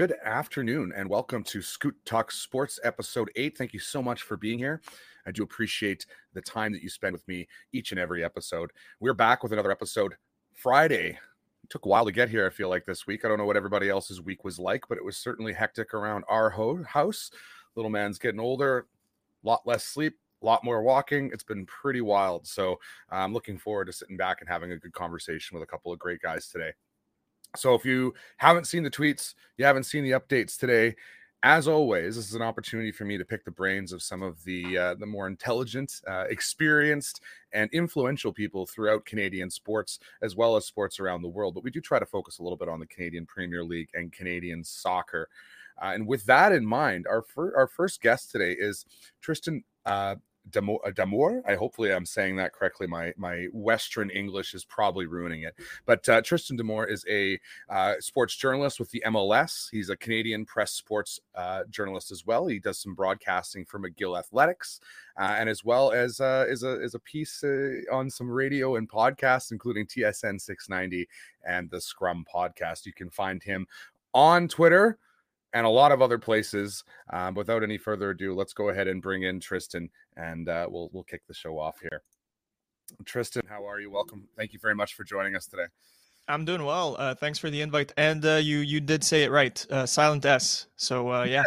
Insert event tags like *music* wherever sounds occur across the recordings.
Good afternoon and welcome to Scoot Talk Sports episode 8. Thank you so much for being here. I do appreciate the time that you spend with me each and every episode. We're back with another episode Friday. It took a while to get here, I feel like this week. I don't know what everybody else's week was like, but it was certainly hectic around our ho- house. Little man's getting older, a lot less sleep, a lot more walking. It's been pretty wild. So uh, I'm looking forward to sitting back and having a good conversation with a couple of great guys today. So if you haven't seen the tweets, you haven't seen the updates today, as always, this is an opportunity for me to pick the brains of some of the uh, the more intelligent, uh, experienced, and influential people throughout Canadian sports, as well as sports around the world. But we do try to focus a little bit on the Canadian Premier League and Canadian soccer. Uh, and with that in mind, our fir- our first guest today is Tristan uh, D'Amours. I hopefully I'm saying that correctly. My my Western English is probably ruining it. But uh, Tristan D'Amours is a uh, sports journalist with the MLS. He's a Canadian press sports uh, journalist as well. He does some broadcasting for McGill Athletics, uh, and as well as uh, is a is a piece uh, on some radio and podcasts, including TSN 690 and the Scrum podcast. You can find him on Twitter and a lot of other places. Um, without any further ado, let's go ahead and bring in Tristan, and uh, we'll we'll kick the show off here. Tristan, how are you? Welcome. Thank you very much for joining us today. I'm doing well. Uh, thanks for the invite, and uh, you you did say it right, uh, silent S. So uh, yeah.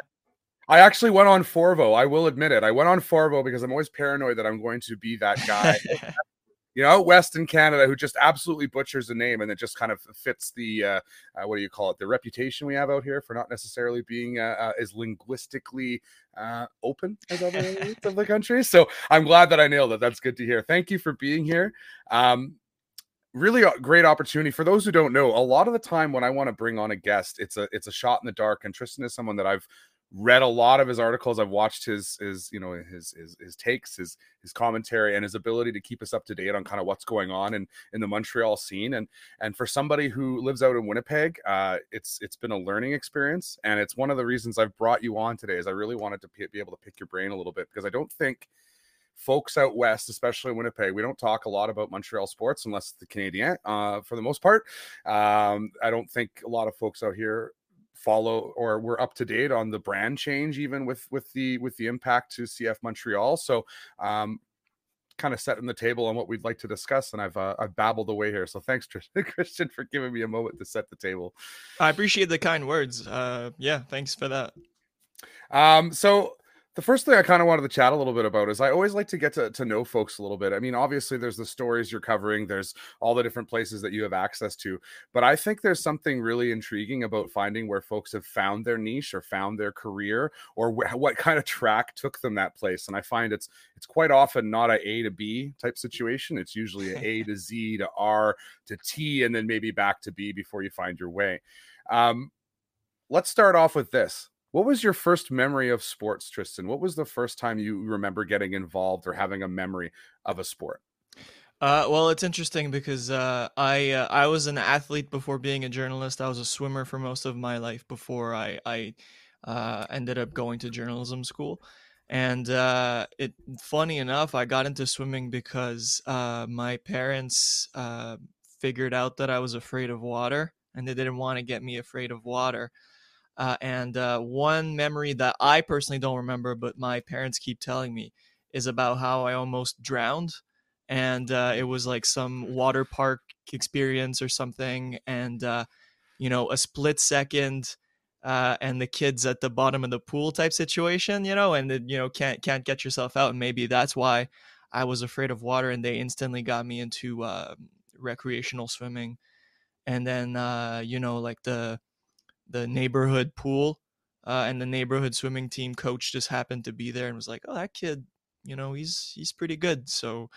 I actually went on Forvo. I will admit it. I went on Forvo because I'm always paranoid that I'm going to be that guy *laughs* you know, West in Canada who just absolutely butchers a name and it just kind of fits the uh, uh, what do you call it? The reputation we have out here for not necessarily being uh, uh as linguistically uh, open as other *laughs* areas of the country. So I'm glad that I nailed it. That's good to hear. Thank you for being here. Um, really a great opportunity for those who don't know. A lot of the time when I want to bring on a guest, it's a it's a shot in the dark. And Tristan is someone that I've read a lot of his articles. I've watched his his you know his his, his takes, his his commentary, and his ability to keep us up to date on kind of what's going on in in the Montreal scene. And and for somebody who lives out in Winnipeg, uh, it's it's been a learning experience, and it's one of the reasons I've brought you on today. Is I really wanted to p- be able to pick your brain a little bit because I don't think folks out west, especially in Winnipeg, we don't talk a lot about Montreal sports unless it's the Canadian, uh, for the most part. Um, I don't think a lot of folks out here follow or we're up to date on the brand change even with with the with the impact to CF Montreal. So um kind of setting the table on what we'd like to discuss and I've uh, I've babbled away here. So thanks *laughs* Tristan for giving me a moment to set the table. I appreciate the kind words. Uh yeah thanks for that. Um so the first thing I kind of wanted to chat a little bit about is I always like to get to, to know folks a little bit. I mean, obviously, there's the stories you're covering, there's all the different places that you have access to, but I think there's something really intriguing about finding where folks have found their niche or found their career or wh- *laughs* what kind of track took them that place. And I find it's it's quite often not a A to B type situation. It's usually a A *laughs* to Z to R to T, and then maybe back to B before you find your way. Um, let's start off with this what was your first memory of sports, Tristan? What was the first time you remember getting involved or having a memory of a sport? Uh, well, it's interesting because uh, I uh, I was an athlete before being a journalist. I was a swimmer for most of my life before I I uh, ended up going to journalism school. And uh, it funny enough, I got into swimming because uh, my parents figured out that I was afraid of water, and they didn't want to get me afraid of water. Uh, and uh, one memory that I personally don't remember, but my parents keep telling me, is about how I almost drowned. And uh, it was like some water park experience or something. And, uh, you know, a split second. Uh, and the kids at the bottom of the pool type situation, you know, and you know can't can't get yourself out, and maybe that's why I was afraid of water, and they instantly got me into uh, recreational swimming, and then you know like the the neighborhood pool, uh, and the neighborhood swimming team coach just happened to be there and was like, "Oh, that kid, you know, he's he's pretty good." So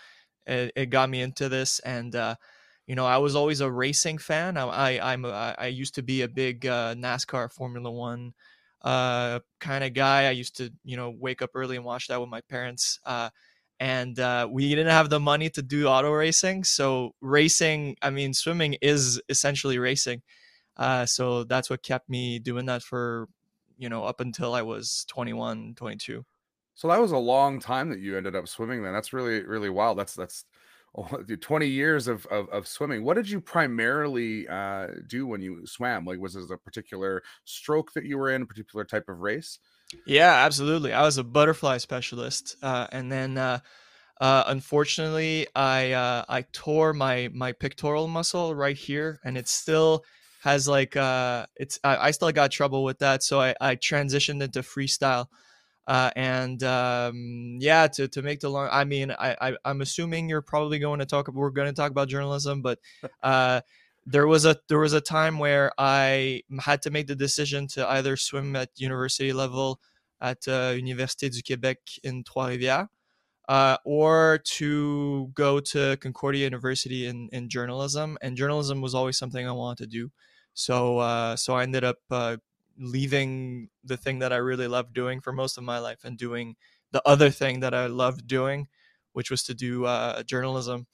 it, it got me into this, and uh, you know, I was always a racing fan. I, I I'm a, I used to be a big uh, NASCAR Formula One uh, kind of guy. I used to you know wake up early and watch that with my parents. Uh, and uh, we didn't have the money to do auto racing, so racing. I mean, swimming is essentially racing. Uh, so that's what kept me doing that for, you know, up until I was 21, 22. So that was a long time that you ended up swimming then. That's really, really wild. That's, that's *laughs* 20 years of, of, of swimming what did you primarily uh, do when you swam like was this a particular stroke that you were in a particular type of race yeah absolutely i was a butterfly specialist uh, and then uh, uh unfortunately i uh, i tore my my pectoral muscle right here and it's still has like uh it's I, I still got trouble with that so i i transitioned into freestyle uh, and um, yeah, to, to make the long, I mean, I, I am assuming you're probably going to talk. We're going to talk about journalism, but *laughs* uh, there was a there was a time where I had to make the decision to either swim at university level at uh, Université du Québec in Trois-Rivières, uh, or to go to Concordia University in, in journalism. And journalism was always something I wanted to do. So uh, so I ended up uh, leaving the thing that I really loved doing for most of my life and doing the other thing that I loved doing, which was to do uh, journalism.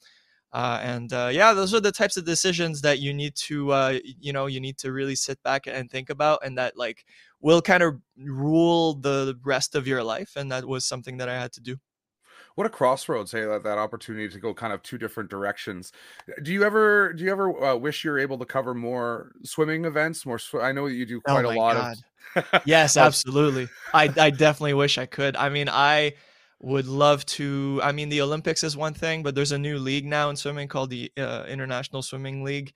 Uh, and uh, yeah, those are the types of decisions that you need to, uh, you know, you need to really sit back and think about, and that like will kind of rule the rest of your life. And that was something that I had to do what a crossroads hey that, that opportunity to go kind of two different directions. Do you ever do you ever uh, wish you're able to cover more swimming events more sw- i know that you do oh quite oh a lot God. *laughs* of yes absolutely. I i definitely wish i could. I mean i would love to i mean the olympics is one thing but there's a new league now in swimming called the uh, international swimming league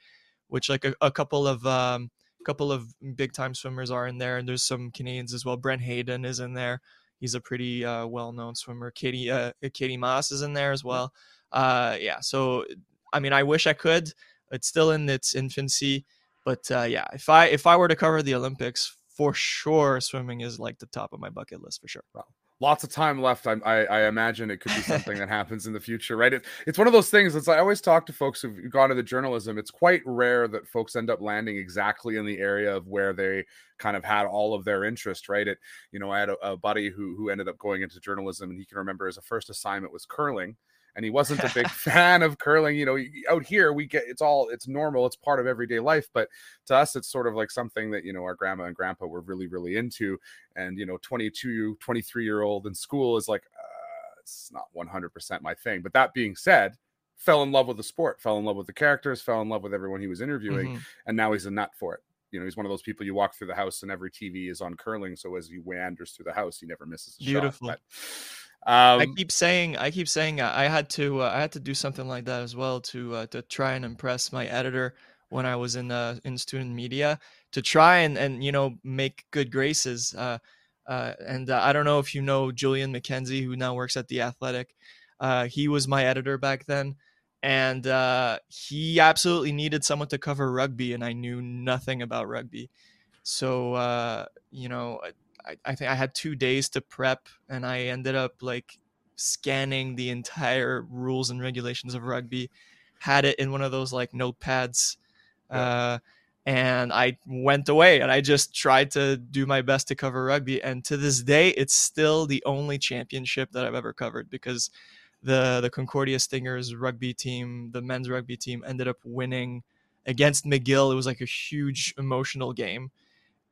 which like a, a couple of um couple of big time swimmers are in there and there's some canadians as well. Brent hayden is in there He's a pretty uh, well-known swimmer. Kylie uh, Kylie Masse is in there as well. Uh, yeah, so I mean, I wish I could. It's still in its infancy, but uh, yeah, if I if I were to cover the Olympics, for sure, swimming is like the top of my bucket list for sure. Wow lots of time left. I, I, I, imagine it could be something that happens in the future, right? It, it's one of those things. It's I always talk to folks who've gone into journalism. It's quite rare that folks end up landing exactly in the area of where they kind of had all of their interest, right? It, you know, I had a, a buddy who who ended up going into journalism, and he can remember his first assignment was curling and he wasn't a big *laughs* fan of curling. You know, out here we get it's all it's normal, it's part of everyday life. But to us, it's sort of like something that you know our grandma and grandpa were really, really into. And you know, 22, 23 year old in school is like, uh, it's not 100% my thing. But that being said, fell in love with the sport, fell in love with the characters, fell in love with everyone he was interviewing, mm-hmm. and now he's a nut for it you know, he's one of those people you walk through the house and every TV is on curling. So as he wanders through the house, he never misses a Beautiful. shot. Um, I keep saying, I keep saying, uh, I had to, uh, I had to do something like that as well to uh, to try and impress my editor when I was in uh, in student media to try and and you know make good graces. Uh, uh, and I don't know if you know Julian McKenzie, who now works at the Athletic. he was my editor back then, and he absolutely needed someone to cover rugby, and I knew nothing about rugby. So you know, I, I think I had two days to prep, and I ended up like scanning the entire rules and regulations of rugby, had it in one of those like notepads, yeah. uh, and I went away and I just tried to do my best to cover rugby. And to this day, it's still the only championship that I've ever covered because the the Concordia Stingers rugby team, the men's rugby team, ended up winning against McGill. It was like a huge emotional game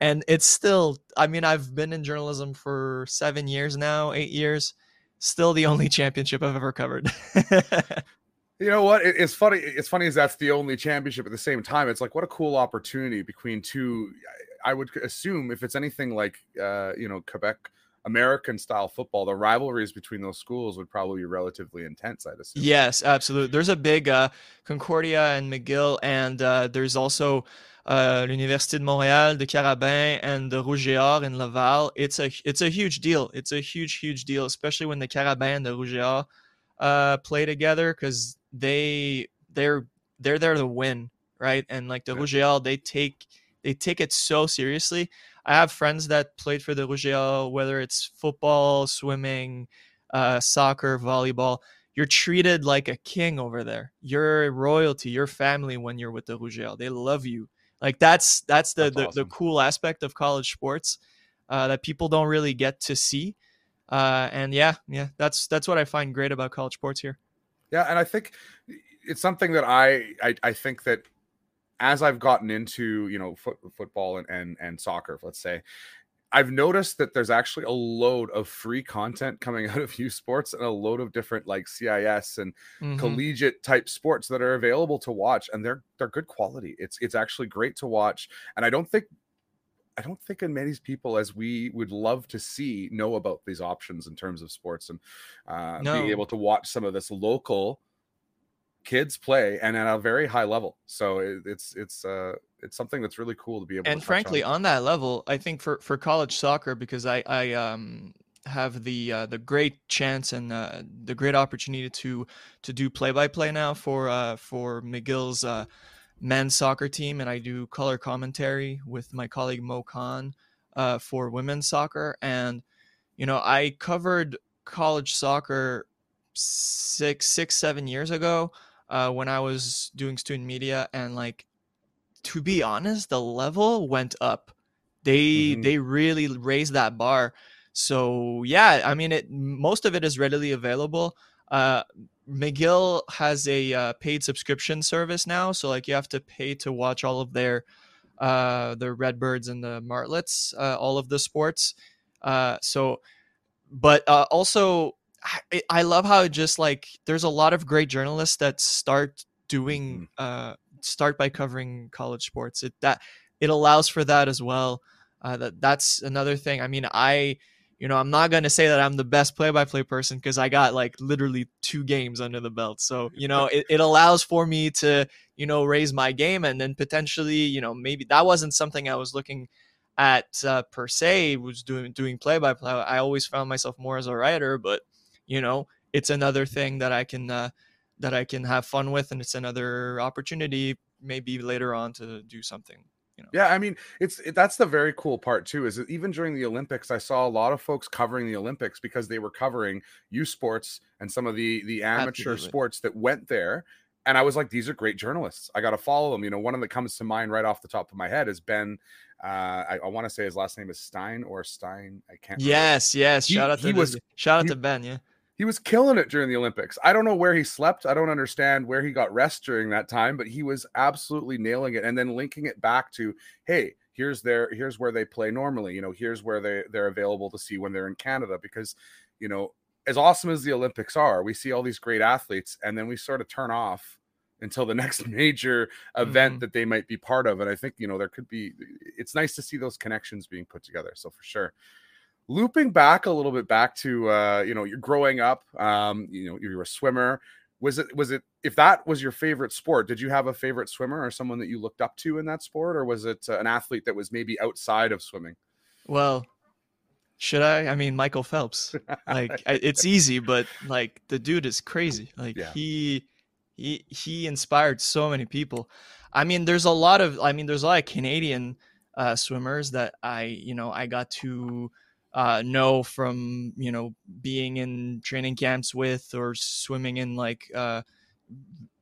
and it's still i mean i've been in journalism for seven years now eight years still the only *laughs* championship i've ever covered *laughs* you know what it's funny it's funny as that's the only championship at the same time it's like what a cool opportunity between two i would assume if it's anything like uh you know quebec American style football, the rivalries between those schools would probably be relatively intense, I'd assume. Yes, absolutely. There's a big uh, Concordia and McGill, and uh, there's also uh, l'Université de Montréal, de Carabin, and the Rouge et Or in Laval. It's a it's a huge deal. It's a huge huge deal, especially when the Carabin and the Rouge et Or uh, play together because they they're they're there to win, right? And like the yeah. Rouge et Or, they take they take it so seriously. I have friends that played for the Rouge et Or, whether it's football, swimming, uh, soccer, volleyball you're treated like a king over there. You're royalty, your family when you're with the Rouge et Or. They love you. Like that's that's the that's the, awesome. the, cool aspect of college sports uh, that people don't really get to see. Uh, and yeah, yeah, that's that's what I find great about college sports here. Yeah, and I think it's something that I I, I think that as I've gotten into you know foot, football and, and and soccer, let's say, I've noticed that there's actually a load of free content coming *laughs* out of U Sports and a load of different like CIS and mm-hmm. collegiate type sports that are available to watch, and they're they're good quality. It's it's actually great to watch, and I don't think I don't think as many people as we would love to see know about these options in terms of sports and uh, no. being able to watch some of this local kids play and at a very high level. So it, it's it's uh it's something that's really cool to be able. To and frankly, on. on. that level, I think for for college soccer, because I I um have the uh, the great chance and uh, the great opportunity to to do play by play now for uh, for McGill's uh, men's soccer team, and I do color commentary with my colleague Mo Khan uh, for women's soccer. And you know, I covered college soccer six six seven years ago uh, when I was doing student media, and like to be honest, the level went up. They mm-hmm. they really raised that bar. So yeah, I mean, it most of it is readily available. Uh, McGill has a uh, paid subscription service now, so like you have to pay to watch all of their uh, the Redbirds and the Martlets, uh, all of the sports. Uh, so, but uh, also I, I love how it just like there's a lot of great journalists that start doing mm-hmm. uh, start by covering college sports. It that it allows for that as well. Uh, that that's another thing. I mean, I you know I'm not gonna say that I'm the best play-by-play person because I got like literally two games under the belt. So you know it, it allows for me to you know raise my game and then potentially you know maybe that wasn't something I was looking at uh, per se was doing doing play-by-play. I always found myself more as a writer, but you know it's another thing that I can uh, that I can have fun with, and it's another opportunity maybe later on to do something. You know. Yeah, I mean, it's it, that's the very cool part too. Is that even during the Olympics, I saw a lot of folks covering the Olympics because they were covering U sports and some of the the amateur Absolutely. sports that went there. And I was like, these are great journalists. I got to follow them. You know, one of that comes to mind right off the top of my head is Ben. Uh, I, I want to say his last name is Stein or Stein. I can't. Yes, remember. yes. Shout out to he was, shout out he, to Ben. Yeah, he was killing it during the Olympics. I don't know where he slept. I don't understand where he got rest during that time, but he was absolutely nailing it and then linking it back to, hey, here's their here's where they play normally. You know, here's where they they're available to see when they're in Canada because, you know, as awesome as the Olympics are, we see all these great athletes and then we sort of turn off until the *laughs* next major event mm-hmm. that they might be part of and I think, you know, there could be it's nice to see those connections being put together. So for sure looping back a little bit back to uh, you know you're growing up um, you know you're a swimmer. Was it was it if that was your favorite sport did you have a favorite swimmer or someone that you looked up to in that sport or was it uh, an athlete that was maybe outside of swimming? Well should i? I mean michael phelps. *laughs* Like it's easy but like the dude is crazy. Like yeah. he he he inspired so many people. I mean there's a lot of i mean there's a lot of canadian uh, swimmers that i you know i got to uh, know from you know being in training camps with or swimming in like uh,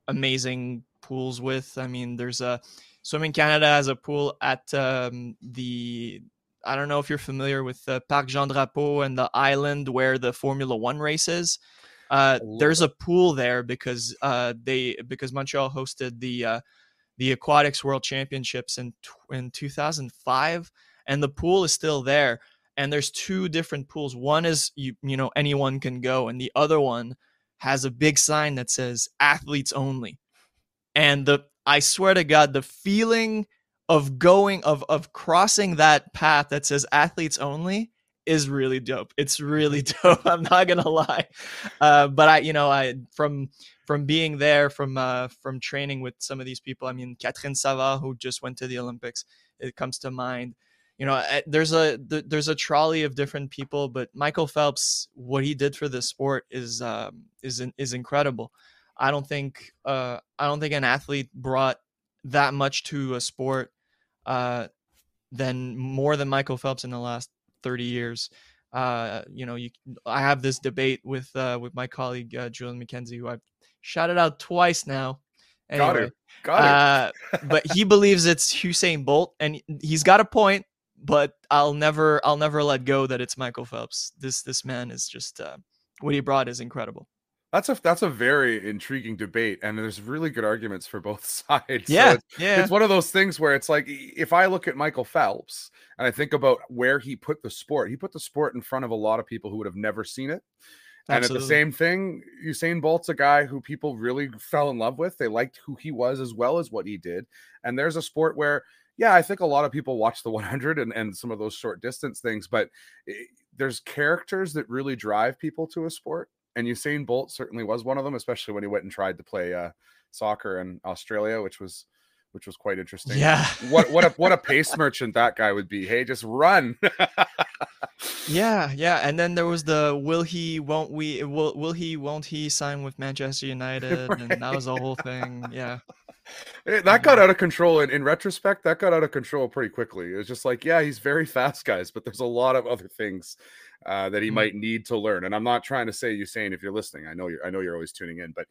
amazing pools with. I mean, there's a Swimming Canada has a pool at um, the I don't know if you're familiar with the Parc Jean Drapeau and the island where the Formula One races. Uh, there's a pool there because uh, they because Montreal hosted the uh, the Aquatics World Championships in in 2005, and the pool is still there and there's two different pools. One is you you know anyone can go, and the other one has a big sign that says athletes only. And the I swear to God, the feeling of going of of crossing that path that says athletes only is really dope. It's really *laughs* dope. I'm not gonna lie, uh, but I, you know, I from from being there, from uh, from training with some of these people. I mean, Katerine Savard, who just went to the Olympics, it comes to mind you know eh, there's a there's a trolley of different people but michael phelps what he did for the sport is um, is is incredible. I don't think uh, i don't think an athlete brought that much to a sport uh, than more than michael phelps in the last 30 years. Uh, you know you i have this debate with uh, with my colleague uh, julian mckenzie who i've shouted out twice now. Anyway, got it got it uh, but he believes it's usain bolt and he's got a point but I'll never I'll never let go that it's Michael Phelps. This this man is just uh, what he brought is incredible. That's a that's a very intriguing debate, and there's really good arguments for both *laughs* sides. Yeah, so it's, yeah. It's one of those things where it's like if I look at Michael Phelps and I think about where he put the sport, he put the sport in front of a lot of people who would have never seen it. And Absolutely. at the same thing, Usain Bolt's a guy who people really fell in love with. They liked who he was as well as what he did. And there's a sport where, yeah, I think a lot of people watch the 100 and, and some of those short distance things, but it, there's characters that really drive people to a sport and Usain Bolt certainly was one of them, especially when he went and tried to play uh, soccer in Australia, which was which was quite interesting. Yeah. what what a what a pace merchant that guy would be. Hey, just run. *laughs* yeah, yeah. And then there was the will he, won't we, will will he, won't he sign with Manchester *laughs* United? right. And that was the whole thing. Yeah. It, that got out of control. And in retrospect, that got out of control pretty quickly. It was just like, yeah, he's very fast, guys, but there's a lot of other things uh, that he mm-hmm. might need to learn. And I'm not trying to say Usain if you're listening, I know you're I know you're always tuning in, but eh,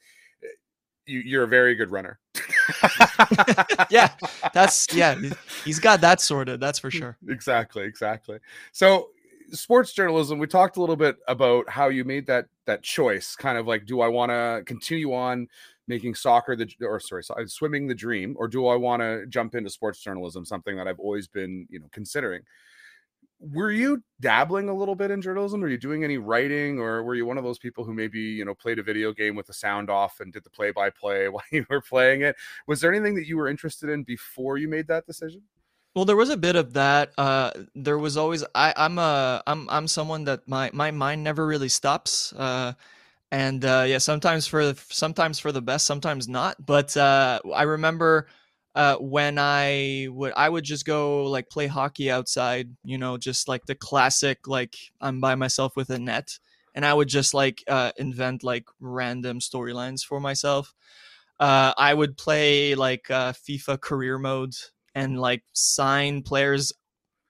you, you're a very good runner. *laughs* yeah, that's yeah. He's got that sorted. That's for sure. Exactly, exactly. So sports journalism we talked a little bit about how you made that that choice kind of like do i want to continue on making soccer the or sorry uh, swimming the dream or do i want to jump into sports journalism something that i've always been you know considering were you dabbling a little bit in journalism? Were you doing any writing, or were you one of those people who maybe you know played a video game with the sound off and did the play-by-play *laughs* while you were playing it? Was there anything that you were interested in before you made that decision? Well, there was a bit of that. Uh, there was always I, I'm a I'm I'm someone that my my mind never really stops. Uh, and uh, yeah, sometimes for sometimes for the best, sometimes not. But uh, I remember uh, when I would I would just go like play hockey outside, you know, just like the classic like I'm by myself with a net, and I would just like uh, invent like random storylines for myself. Uh, I would play like uh, FIFA career mode and like sign players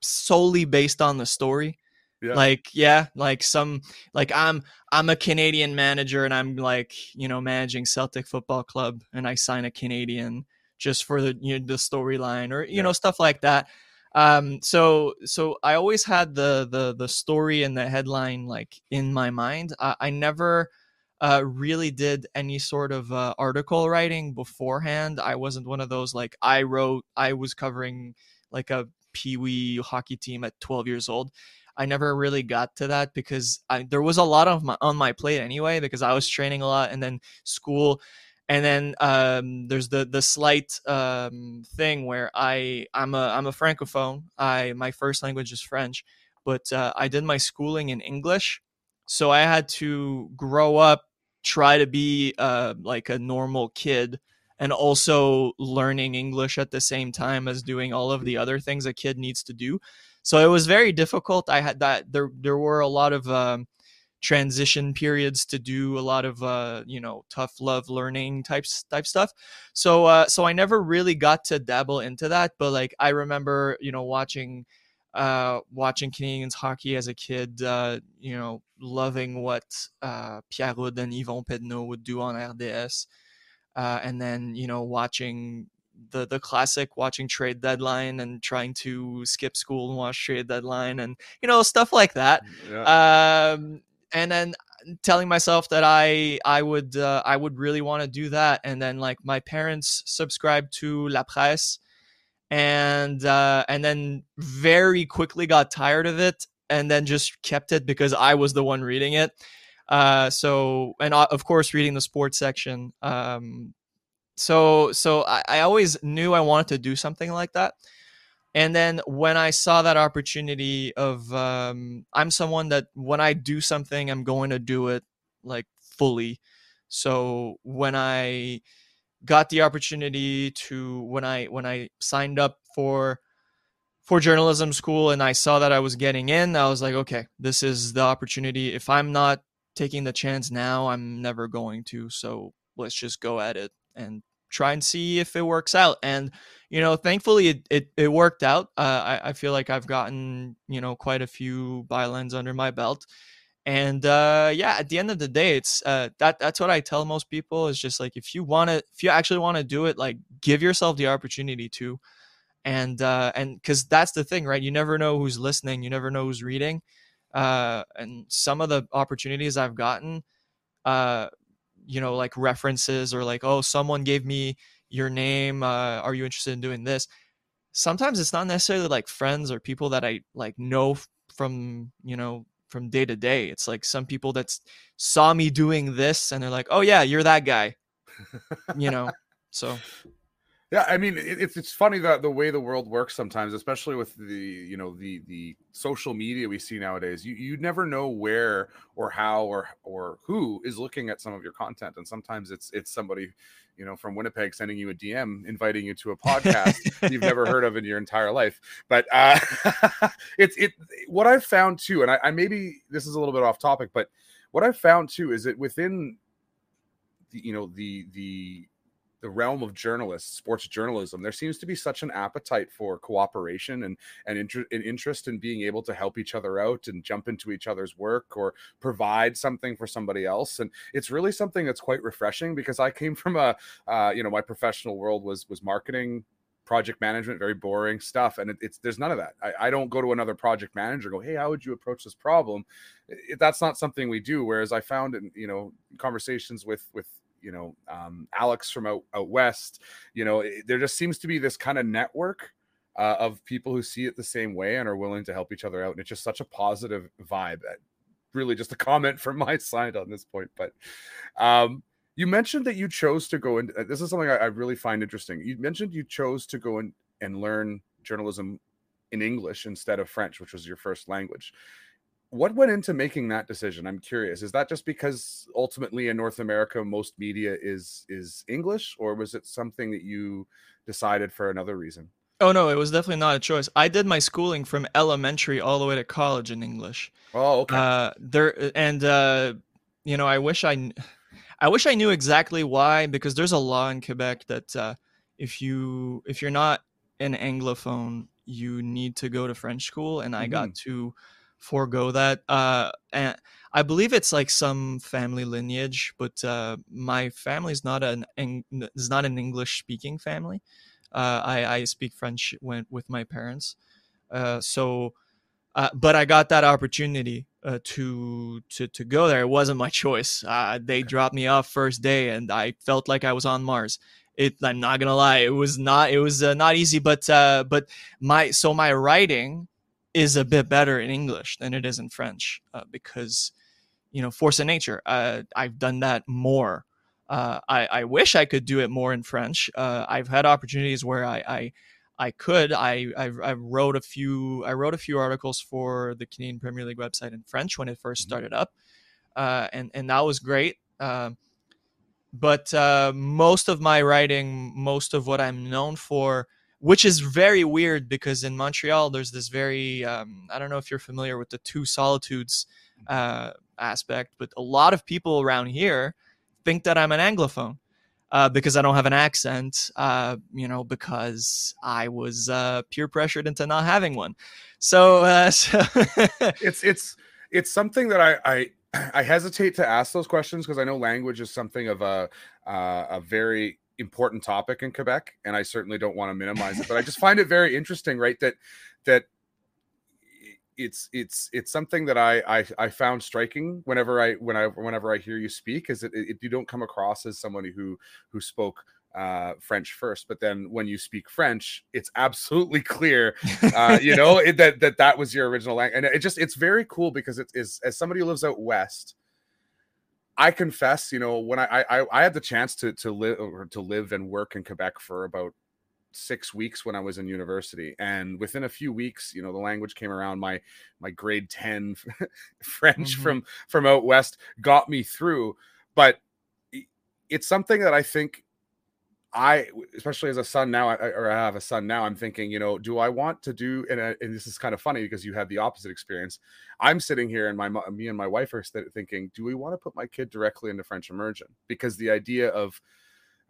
solely based on the story. Yeah. Like yeah, like some like I'm I'm a Canadian manager and I'm like you know managing Celtic Football Club and I sign a Canadian just for the you know the storyline or you yeah. know stuff like that. Um so so i always had the the the story and the headline like in my mind. I, I never uh, really did any sort of uh, article writing beforehand. I wasn't one of those like i wrote i was covering like a pee-wee hockey team at 12 years old. I never really got to that because I, there was a lot of my, on my plate anyway because i was training a lot and then school and then um, there's the the slight um, thing where I I'm a I'm a francophone. I my first language is French, but uh, I did my schooling in English, so I had to grow up, try to be uh, like a normal kid, and also learning English at the same time as doing all of the other things a kid needs to do. So it was very difficult. I had that there there were a lot of um, transition periods to do a lot of uh, you know tough love learning types type stuff. So uh, so I never really got to dabble into that, but like I remember you know watching uh, watching Canadiens hockey as a kid, uh, you know, loving what uh, Pierre Houde and Yvon Pedneault would do on RDS. Uh, and then, you know, watching the the classic watching trade deadline and trying to skip school and watch trade deadline and you know stuff like that yeah. um, and then telling myself that I I would uh, I would really want to do that and then like my parents subscribed to La Presse and uh, and then very quickly got tired of it and then just kept it because I was the one reading it. Uh, so and uh, of course reading the sports section um, so so I, I always knew I wanted to do something like that and then when I saw that opportunity of, um, I'm someone that when I do something, I'm going to do it like fully. So when I got the opportunity to, when I when I signed up for for journalism school and I saw that I was getting in, I was like, okay, this is the opportunity. If I'm not taking the chance now, I'm never going to. So let's just go at it and try and see if it works out. And you know, thankfully it it, it worked out. Uh, I I feel like I've gotten you know quite a few bylines under my belt. And uh, yeah, at the end of the day, it's uh, that that's what I tell most people is just like if you want to, if you actually want to do it, like give yourself the opportunity to, and uh, and because that's the thing, right? You never know who's listening, you never know who's reading, uh, and some of the opportunities I've gotten, uh, you know like references or like oh someone gave me your name uh, are you interested in doing this? Sometimes it's not necessarily like friends or people that i like know from you know from day to day. It's like some people that saw me doing this and they're like oh yeah you're that guy you know? So yeah, I mean it's it's funny that the way the world works sometimes, especially with the you know the the social media we see nowadays. You you never know where or how or or who is looking at some of your content, and sometimes it's it's somebody you know from Winnipeg sending you a DM inviting you to a podcast *laughs* you've never heard of in your entire life. But uh, *laughs* it's it what I've found too, and I, I maybe this is a little bit off topic, but what I've found too is that within the, you know the the the realm of journalists, sports journalism, there seems to be such an appetite for cooperation and and, inter- and interest in being able to help each other out and jump into each other's work or provide something for somebody else. And it's really something that's quite refreshing because I came from a, uh, you know, my professional world was was marketing project management, very boring stuff. And it, it's there's none of that. I, I, don't go to another project manager, go, hey, how would you approach this problem? It, that's not something we do. Whereas I found in you know conversations with with you know um, Alex from out, out west. You know, it, there just seems to be this kind of network uh, of people who see it the same way and are willing to help each other out, and it's just such a positive vibe. Uh, really, just a comment from *laughs* my side on this point, but. Um, you mentioned that you chose to go and this is something I, I really find interesting. You mentioned you chose to go in and learn journalism in English instead of French, which was your first language what went into making that decision? I'm curious. Is that just because ultimately in north america most media is is english or was it something that you decided for another reason? Oh no it was definitely not a choice. I did my schooling from elementary all the way to college in english. Oh okay. Uh, there and uh, you know i wish i i wish i knew exactly why because there's a law in quebec that uh, if you if you're not an anglophone you need to go to french school and i mm-hmm. got to forego that. Uh, and I believe it's like some family lineage, but uh, my family is not an is not an English speaking family. Uh, I, I speak French when, with my parents, uh, so uh, but I got that opportunity uh, to to to go there. It wasn't my *laughs* choice. Uh, they dropped me off first day, and I felt like I was on Mars. It, I'm not gonna lie, it was not it was uh, not easy, but uh, but my so my writing is a bit better in English than it is in French uh, because, you know, force of nature. Uh, I've done that more. Uh, I, I, wish I could do it more in French. Uh, I've had opportunities where I, I, I could. I, I, I, wrote a few. I wrote a few articles for the Canadian Premier League website in French when it first mm-hmm. started up, uh, and and that was great. Um, but uh, most of my writing, most of what I'm known for, which is very weird because in Montreal there's this very um, I don't know if you're familiar with the two solitudes uh, aspect, but a lot of people around here think that I'm an anglophone. Uh, because I don't have an accent, uh, you know, because I was uh, peer pressured into not having one. So, uh, *laughs* so it's it's it's something that I I, *clears throat* I hesitate to ask those questions because I know language is something of a uh, a very important topic in Quebec, and I certainly don't want to minimize it. But I just find it very interesting, right? That that it's it's it's something that I, I I found striking whenever I when I whenever I hear you speak is that it, it, you don't come across as somebody who who spoke uh, French first, but then when you speak French, it's absolutely clear, uh, you know, *laughs* it, that that that was your original language, and it just it's very cool because it is as somebody who lives out west I confess, you know, when I I, I had the chance to to live or to live and work in Quebec for about six weeks when I was in university, and within a few weeks, you know, the language came around. My my grade ten *laughs* French mm-hmm. from from out west got me through, but it's something that I think I, especially as a son now, or I have a son now, I'm thinking, you know, do I want to do, and, and this is kind of funny because you had the opposite experience. I'm sitting here and my, me and my wife are thinking, do we want to put my kid directly into French immersion? Because the idea of,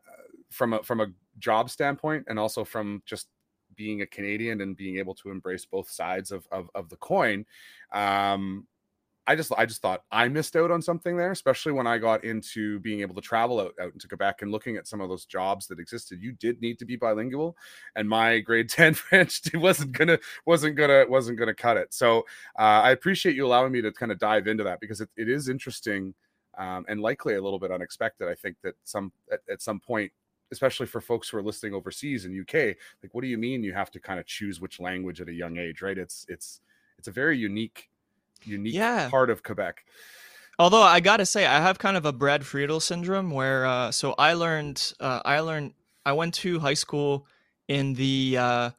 uh, from a, from a job standpoint and also from just being a Canadian and being able to embrace both sides of, of, of the coin, um, I just I just thought I missed out on something there, especially when I got into being able to travel out, out into Quebec and looking at some of those jobs that existed. You did need to be bilingual, and my grade *laughs* ten French wasn't gonna wasn't gonna wasn't gonna cut it. So uh, I appreciate you allowing me to kind of dive into that because it, it is interesting um, and likely a little bit unexpected. I think that some at, at some point especially for folks who are listening overseas in UK, like what do you mean you have to kind of choose which language at a young age, right? It's it's it's a very unique unique Yeah. part of Quebec. Although I gotta say, I have kind of a Brad Friedel syndrome where, uh, so I learned, uh, I learned, I went to high school in the uh,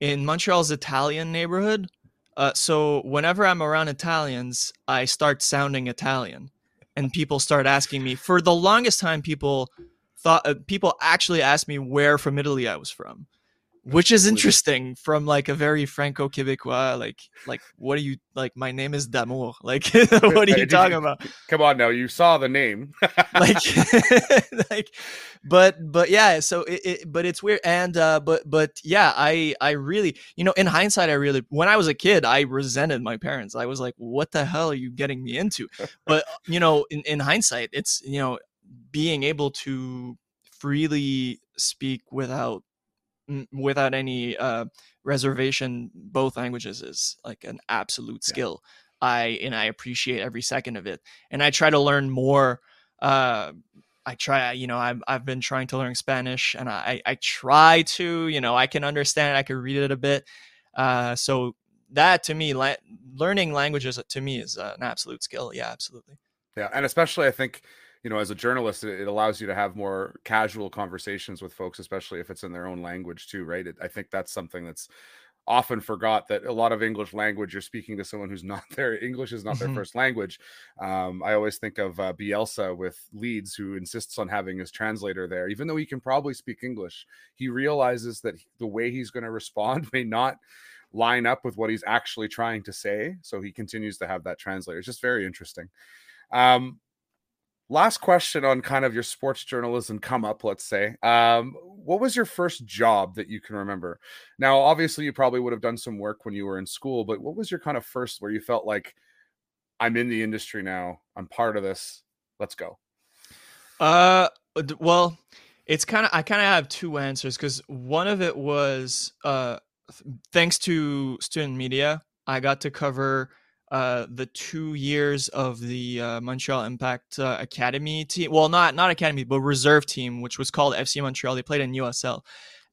in Montreal's Italian neighborhood. Uh, so whenever I'm around Italians, I start sounding Italian, and people start asking me. For the longest time, people thought uh, people actually asked me where from Italy I was from, which is interesting from like a very Franco Quebecois. Like, like what are you like? My name is D'Amours. Like, *laughs* *laughs* what are you talking about? Come on now, you saw the name. *laughs* like like but but yeah so it, it but it's weird and uh but but yeah i i really you know in hindsight i really when i was a kid i resented my parents i was like what the hell are you getting me into but you know in, in hindsight it's you know being able to freely speak without without any uh reservation both languages is like an absolute Yeah. skill. I and i appreciate every second of it. And i try to learn more uh i try you know i've, I've been trying to learn spanish and i i try to you know i can understand it, i can read it a bit. Uh so that to me la- learning languages to me is uh, an absolute skill. Yeah absolutely. Yeah, and especially I think you know as a journalist, it, allows you to have more casual conversations with folks, especially if it's in their own language too, right? It, I think that's something that's often forgot that a lot of English language you're speaking to someone who's *laughs* not their English is not their Mhm. first language. Um, I always think of uh, Bielsa with Leeds, who insists on having his translator there, even though he can probably speak English. He realizes that the way he's going to respond *laughs* may not line up with what he's actually trying to say, so he continues to have that translator. It's just very interesting. Um, last question on kind of your sports journalism come up, let's say. Um, what was your first job that you can remember? Now, obviously, you probably would have done some work when you were in school, but what was your kind of first where you felt like I'm in the industry now, I'm part of this, let's go? Uh, well, it's kind of I kind of have two answers because one of it was uh, th- thanks to student media, I got to cover uh the two years of the uh, Montreal Impact uh, Academy team. Well, not not academy, but reserve team, which was called FC Montreal. They played in USL,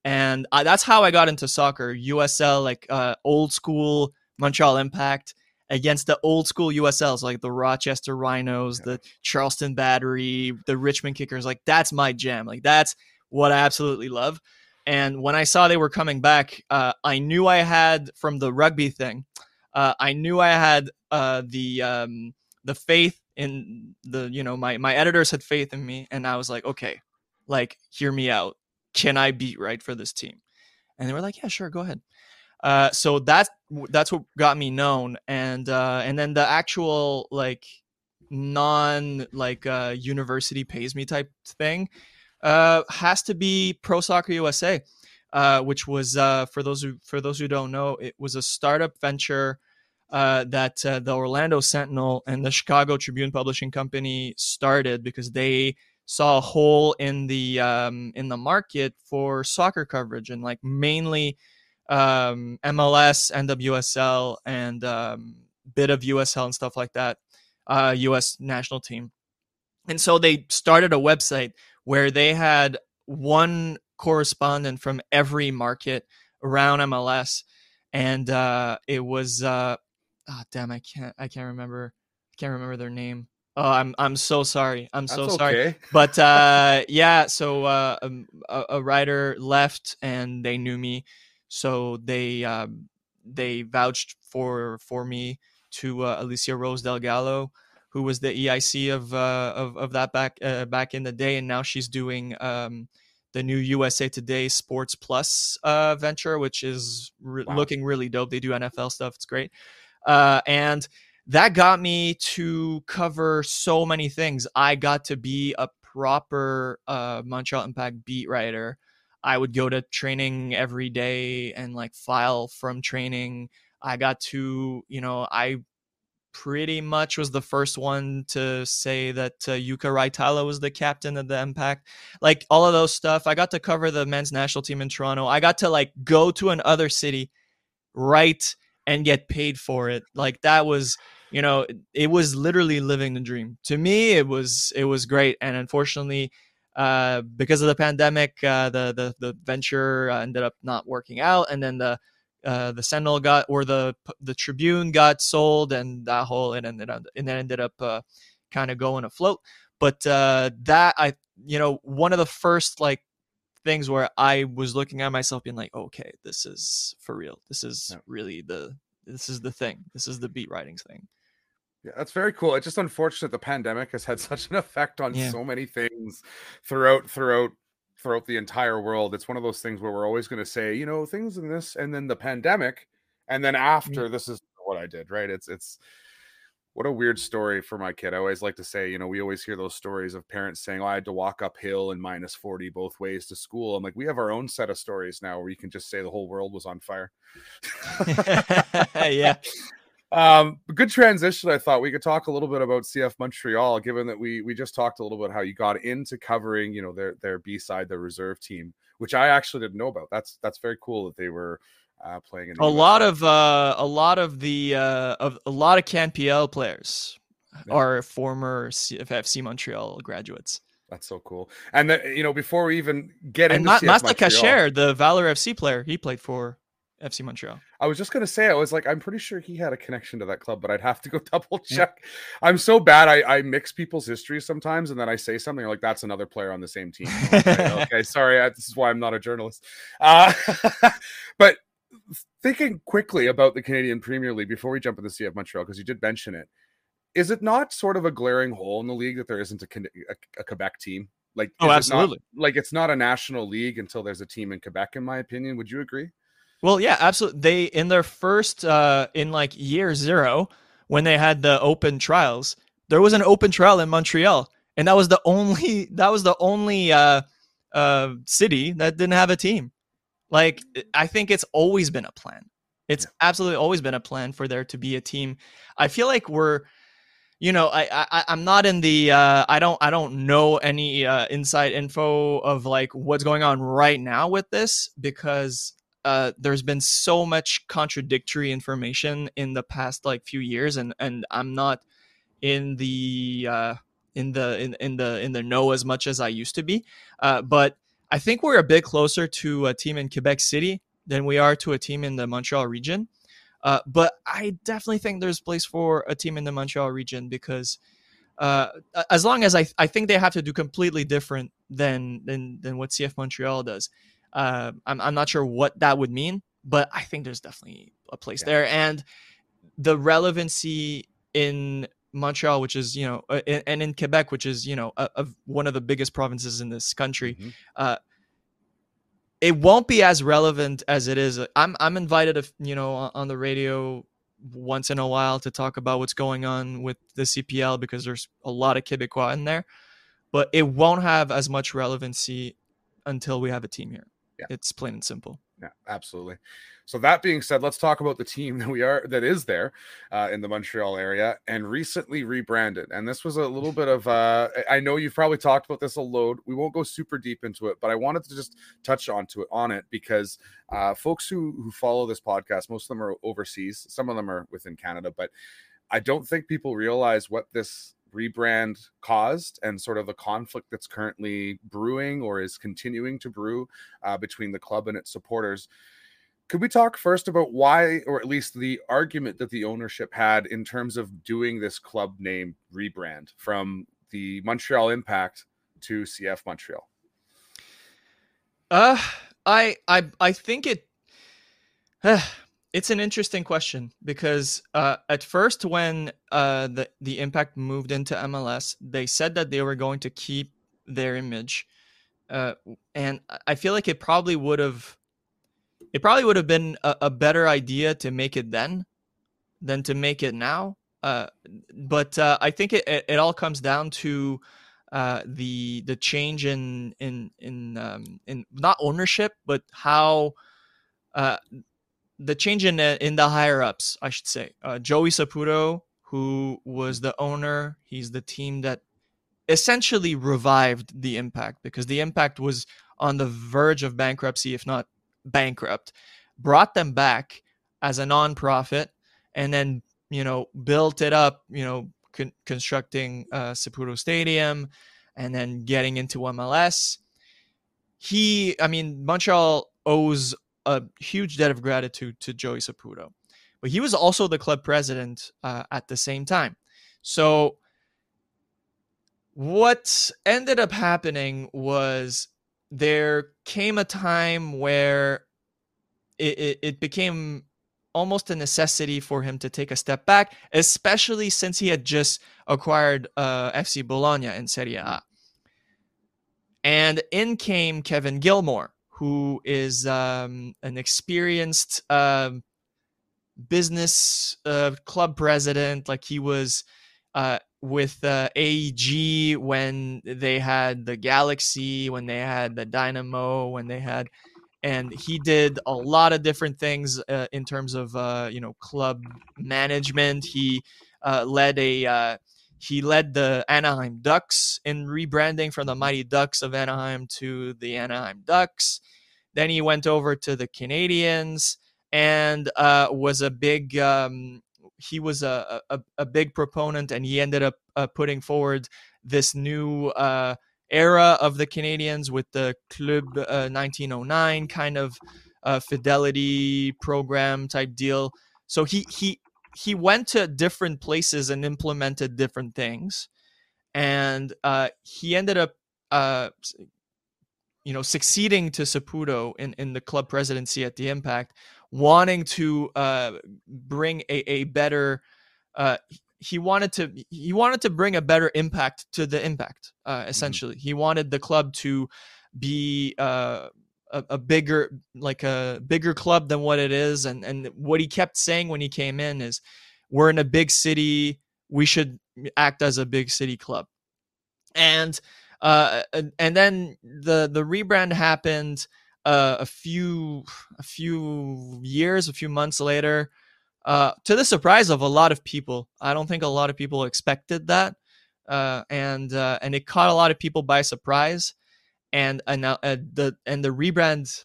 and I, that's how I got into soccer. USL, like uh, old school Montreal Impact against the old school USLs, like the Rochester Rhinos, Yeah. the Charleston Battery, the Richmond Kickers. Like that's my jam. Like that's what I absolutely love. And when I saw they were coming back, uh, I knew I had from the rugby thing. Uh, I knew I had uh, the um, the faith in the you know my my editors had faith in me, and I was like, okay, like hear me out. Can I beat write for this team? And they were like, yeah, sure, go ahead. Uh, so that's that's what got me known, and uh, and then the actual like non like uh, university pays me type thing uh, has to be Pro Soccer USA, uh, which was uh, for those who for those who don't know, it was a startup venture uh, that uh, the Orlando Sentinel and the Chicago Tribune Publishing Company started because they saw a hole in the um, in the market for soccer coverage and like mainly um, MLS, NWSL, and um, bit of USL and stuff like that, uh, U.S. national team. And so they started a website where they had one correspondent from every market around MLS, and uh, it was uh, oh damn, I can't I can't remember I can't remember their name. Oh, I'm I'm so sorry. I'm so That's sorry okay. but uh *laughs* yeah so uh um, a, a writer left and they knew me so they um they vouched for for me to uh, alicia rose delgado who was the eic of uh of, of that back uh, back in the day and now she's doing um the new usa today sports plus uh venture which is re- Wow. looking really dope they do nfl stuff it's great uh and that got me to cover so many things. I got to be a proper uh, Montreal Impact beat writer. I would go to training every day and like file from training. I got to, you know, I pretty much was the first one to say that uh, Jukka Raitala was the captain of the Impact. Like all of those stuff. I got to cover the men's national team in Toronto. I got to like go to another city, write and get paid for it. Like that was you know, it, was literally living the dream. To me, it was it was great, and unfortunately, uh, because of the pandemic, uh, the the the venture uh, ended up not working out, and then the uh, the Sentinel got or the the Tribune got sold, and that whole it ended up and then ended up uh, kind of going afloat. But uh, that I you know one of the first like things where I was looking at myself being like, okay, this is for real. This is really the this is the thing. This is the beat writing thing. Yeah, that's very cool. It's just unfortunate the pandemic has had *laughs* such an effect on yeah. so many things throughout throughout throughout the entire world. It's one of those things where we're always going to say, you know, things in this and then the pandemic and then after mm-hmm. this is what I did, right? It's it's what a weird story for my kid. I always like to say, you know, we always hear those stories of parents saying, "Oh, I had to walk uphill in minus 40 both ways to school." I'm like, we have our own set of stories now where you can just say the whole world was on fire. *laughs* yeah. Um, good transition. I thought we could talk a little bit about CF Montreal, given that we we just talked a little bit how you got into covering, you know, their their B side, their reserve team, which I actually didn't know about. That's that's very cool that they were uh, playing in a lot of uh, a lot of the uh, of a lot of CanPL players yeah. are former FC Montreal graduates. That's so cool. And the, you know, before we even get and into Ma- Masta Kacher, the Valor FC player, he played for FC Montreal. I was just gonna say, I was like, I'm pretty sure he had a connection to that club, but I'd have to go *laughs* double check. Yeah. I'm so bad. I, I mix people's histories sometimes, and then I say something like, "That's another player on the same team." okay, *laughs* okay, sorry, I, this is why I'm not a journalist. Uh, *laughs* but thinking quickly about the Canadian Premier League before we jump into the CF Montreal, because you did mention it, is it not sort of a glaring hole in the league that there isn't a, a, a Quebec team? Like, oh, absolutely. It not, like, it's not a national league until there's a team in Quebec, in my opinion. Would you agree? Well, yeah, absolutely. They in their first uh in like year zero when they had the open trials, there was an open trial in Montreal, and that was the only *laughs* that was the only uh uh city that didn't have a team. Like I think it's always been a plan. It's absolutely always been a plan for there to be a team. I feel like we're you know I, I i'm not in the uh i don't i don't know any uh inside info of like what's going on right now with this because uh, there's been so much contradictory information in the past like few years, and and I'm not in the uh, in the in, in the in the know as much as I used to be. Uh, but I think we're a bit closer to a team in Quebec City than we are to a team in the Montreal region. Uh, but I definitely think there's place for a team in the Montreal region because uh, as long as I, I think they have to do completely different than than than what CF Montreal does. Uh, I'm, I'm not sure what that would mean, but I think there's definitely a place yeah. there. And the relevancy in Montreal, which is, you know, uh, and in Quebec, which is, you know, a, a, one of the biggest provinces in this country, mm-hmm. uh, it won't be as relevant as it is. I'm, I'm invited, you know, on the radio once in a while to talk about what's going on with the CPL because there's a lot of Quebecois in there, but it won't have as much relevancy until we have a team here. Yeah. It's plain and simple. Yeah, absolutely. So that being said, let's talk about the team *laughs* that we are that is there uh, in the Montreal area and recently rebranded. And this was a little bit of uh, I know you've probably talked about this a load. We won't go super deep into it, but I wanted to just touch onto it on it because uh, folks who who follow this podcast, most of them are overseas, some of them are within Canada, but I don't think people realize what this rebrand caused and sort of the conflict that's currently brewing or is continuing to brew uh, between the club and its supporters. Could we talk first about why, or at least the argument that the ownership had in terms of doing this club name rebrand from the Montreal Impact to CF Montreal? Uh, I I I think it. *sighs* Uh, it's an interesting question because uh, at first, when uh, the the Impact moved into MLS, they said that they were going to keep their image, uh, and I feel like it probably would have, it probably would have been a, a, better idea to make it then, than to make it now. Uh, but uh, I think it, it, it all comes down to uh, the the change in in in um, in not ownership, but how the change in the, in the higher ups, I should say. Uh, Joey Saputo, who was the owner, he's the team that essentially revived the Impact because the Impact was on the verge of bankruptcy, if not bankrupt. Brought them back as a nonprofit, and then you know, built it up, you know, con- constructing uh, Saputo Stadium, and then getting into MLS. He, I mean, Montreal owes a huge debt of gratitude to Joey Saputo, but he was also the club president uh, at the same time. So what ended up happening was there came a time where it, it, it, became almost a necessity for him to take a step back, especially since he had just acquired uh, FC Bologna in Serie A. And in came Kevin Gilmour, who is um, an experienced uh, business uh, club president. Like he was uh, with uh, AEG when they had the Galaxy, when they had the Dynamo, when they had, and he did a lot of different things uh, in terms of uh, you know club management. He uh, led a he led the Anaheim Ducks in rebranding from the Mighty Ducks of Anaheim to the Anaheim Ducks. Then he went over to the Canadiens and uh, was a big um, he was a, a, a big proponent, and he ended up uh, putting forward this new uh, era of the Canadiens with the Club uh, 1909 kind of uh, fidelity program type deal. So he he he went to different places and implemented different things, and uh, he ended up uh, you know succeeding to Saputo in in the club presidency at the Impact wanting to uh, bring a, a better uh, he wanted to he wanted to bring a better impact to the impact uh, mm-hmm. essentially mm-hmm. he wanted the club to be uh, a, a, bigger like a bigger club than what it is and and what he kept saying when he came in is we're in a big city we should act as a big city club and uh and then the the rebrand happened uh, a few a few years, a few months later, uh, to the surprise of a lot of people. I don't think a lot of people expected that, uh, and uh, and it caught a lot of people by surprise. And and uh, the and the rebrand,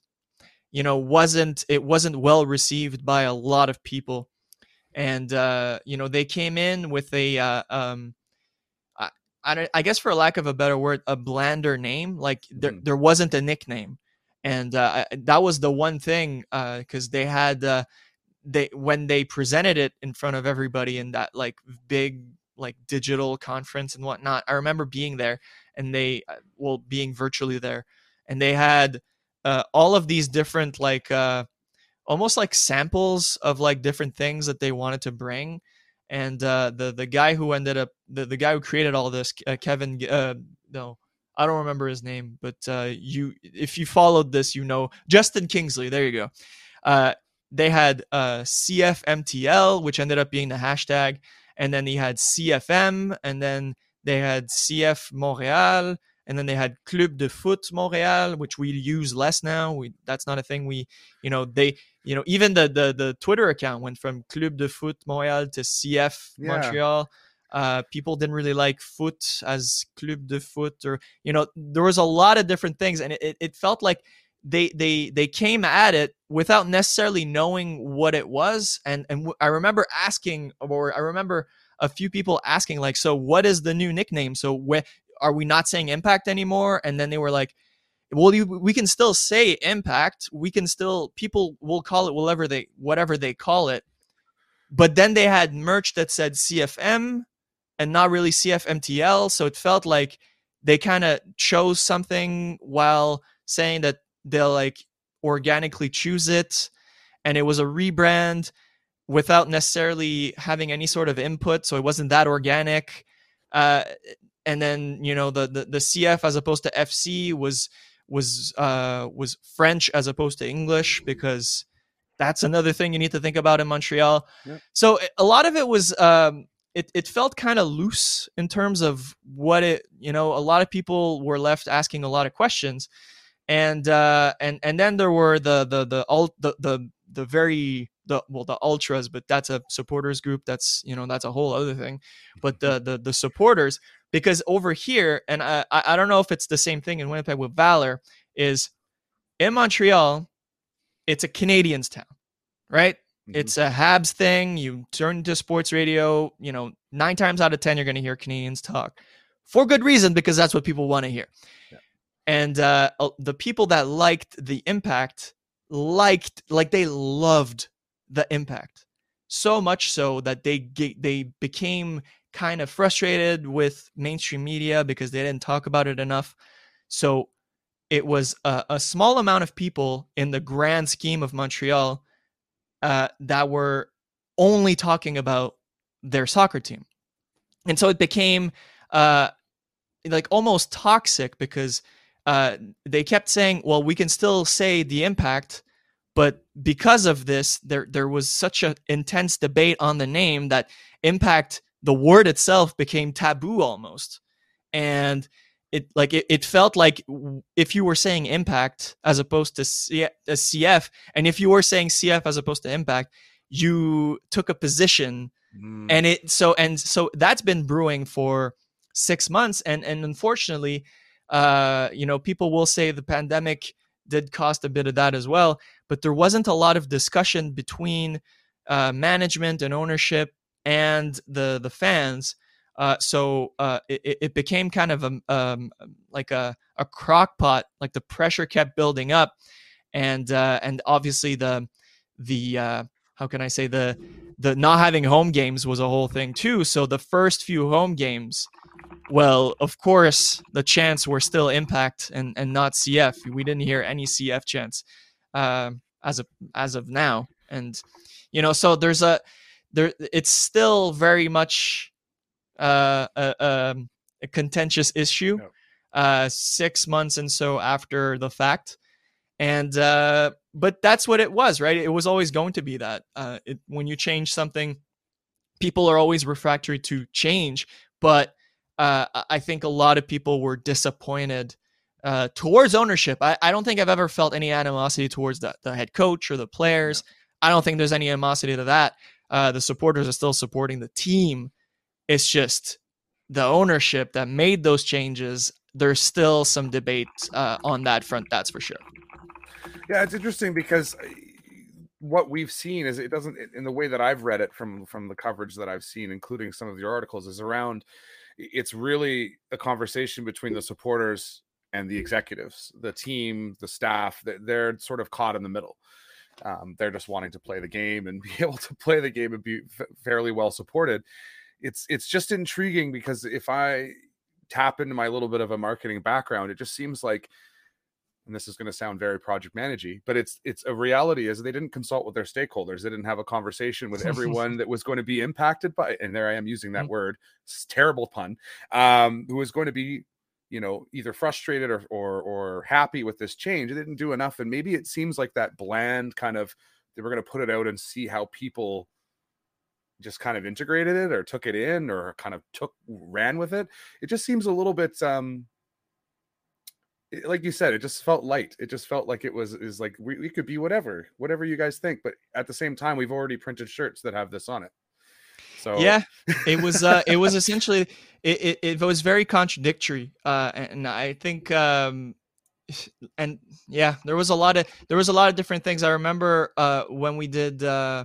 you know, wasn't it wasn't well received by a lot of people, and uh, you know they came in with a um, I, I guess for lack of a better word, a blander name. Like there, mm-hmm. there wasn't a nickname and uh, that was the one thing because uh, they had uh, they when they presented it in front of everybody in that like big like digital conference and whatnot. I remember being there and they uh, well being virtually there, and they had uh, all of these different like uh, almost like samples of like different things that they wanted to bring. And the the guy who ended up the, the guy who created all this, Kevin, no, I don't remember his name, but uh, you if you followed this, you know Justin Kingsley. There you go. Uh, they had uh, CFMTL, which ended up being the hashtag, and then they had CFM, and then they had CF Montréal, and then they had Club de Foot Montréal, which we use less now. We that's not a thing we, you know, they, you know, even the the the Twitter account went from Club de Foot Montréal to CF yeah. Montreal. Uh, people didn't really like foot as club de foot, or you know, there was a lot of different things, and it, it felt like they they they came at it without necessarily knowing what it was. And and I remember asking, or I remember a few people asking, like, so what is the new nickname? So where are we not saying Impact anymore? And then they were like, well you, we can still say impact we can still people will call it whatever they whatever they call it but then they had merch that said cfm and not really CFMTL. So it felt like they kind of chose something while saying that they'll like organically choose it. And it was a rebrand without necessarily having any sort of input. So it wasn't that organic. Uh, and then, you know, the, the, the CF as opposed to FC was was uh, was French as opposed to English because that's another thing you need to think about in Montreal. Yep. So a lot of it was um, it, it felt kind of loose in terms of what it you know a lot of people were left asking a lot of questions and uh and and then there were the the the all the the the very the well the ultras but that's a supporters group that's you know that's a whole other thing but the the the supporters because over here and i i don't know if it's the same thing in winnipeg with valor is in montreal it's a canadiens town right Mm-hmm. It's a Habs thing. You turn to sports radio, you know, nine times out of 10, you're going to hear Canadiens talk for good reason because that's what people want to hear. Yeah. And uh, the people that liked the impact liked, like, they loved the impact so much so that they they became kind of frustrated with mainstream media because they didn't talk about it enough. So it was a, a small amount of people in the grand scheme of Montreal uh, that were only talking about their soccer team. And so it became uh, like almost toxic because uh, they kept saying, well, we can still say the impact, but because of this, there there was such an intense debate on the name that impact, the word itself, became taboo almost. And it like it, it felt like if you were saying impact as opposed to C- CF, and if you were saying CF as opposed to impact, you took a position, mm. and it so and so that's been brewing for six months, and and unfortunately, uh, you know, people will say the pandemic did cost a bit of that as well, but there wasn't a lot of discussion between uh, management and ownership and the the fans uh, so uh, it, it, became kind of a um, like a, a crock pot. Like the pressure kept building up, and uh, and obviously the the uh, how can I say the the not having home games was a whole thing too. So the first few home games, well, of course, the chants were still Impact and and not CF. We didn't hear any CF chants uh, as of as of now, and you know, so there's a there. It's still very much uh, a, um, a, contentious issue uh, six months and so after the fact. And uh, but that's what it was, right? It was always going to be that. Uh, it, when you change something, people are always refractory to change. But uh, I think a lot of people were disappointed uh, towards ownership. I, I, don't think I've ever felt any animosity towards the, the head coach or the players. I don't think there's any animosity to that. Uh, the supporters are still supporting the team. It's just the ownership that made those changes. There's still some debate uh, on that front. That's for sure. Yeah, it's interesting because uh, what we've seen is it doesn't in the way that I've read it from from the coverage that I've seen, including some of the articles, is around. It's really a conversation between the supporters and the executives, the team, the staff. They're sort of caught in the middle. Um, they're just wanting to play the game and *laughs* be able to play the game and be f- fairly well supported it's it's just intriguing because if I tap into my little bit of a marketing background, it just seems like and this is going to sound very project managey, but it's it's a reality is they didn't consult with their stakeholders. They didn't have a conversation with everyone *laughs* that was going to be impacted by and there I am using that mm-hmm. word, terrible pun, um, who was going to be you know either frustrated or, or or happy with this change. They didn't do enough, and maybe it seems like that bland kind of they were going to put it out and see how people just kind of integrated it or took it in or kind of took ran with it it just seems a little bit um like you said it just felt light it just felt like it was is like we, we could be whatever whatever you guys think but at the same time we've already printed shirts that have this on it. So yeah it was uh it was essentially it, it, it was very contradictory uh and i think um and yeah there was a lot of there was a lot of different things. I remember uh when we did uh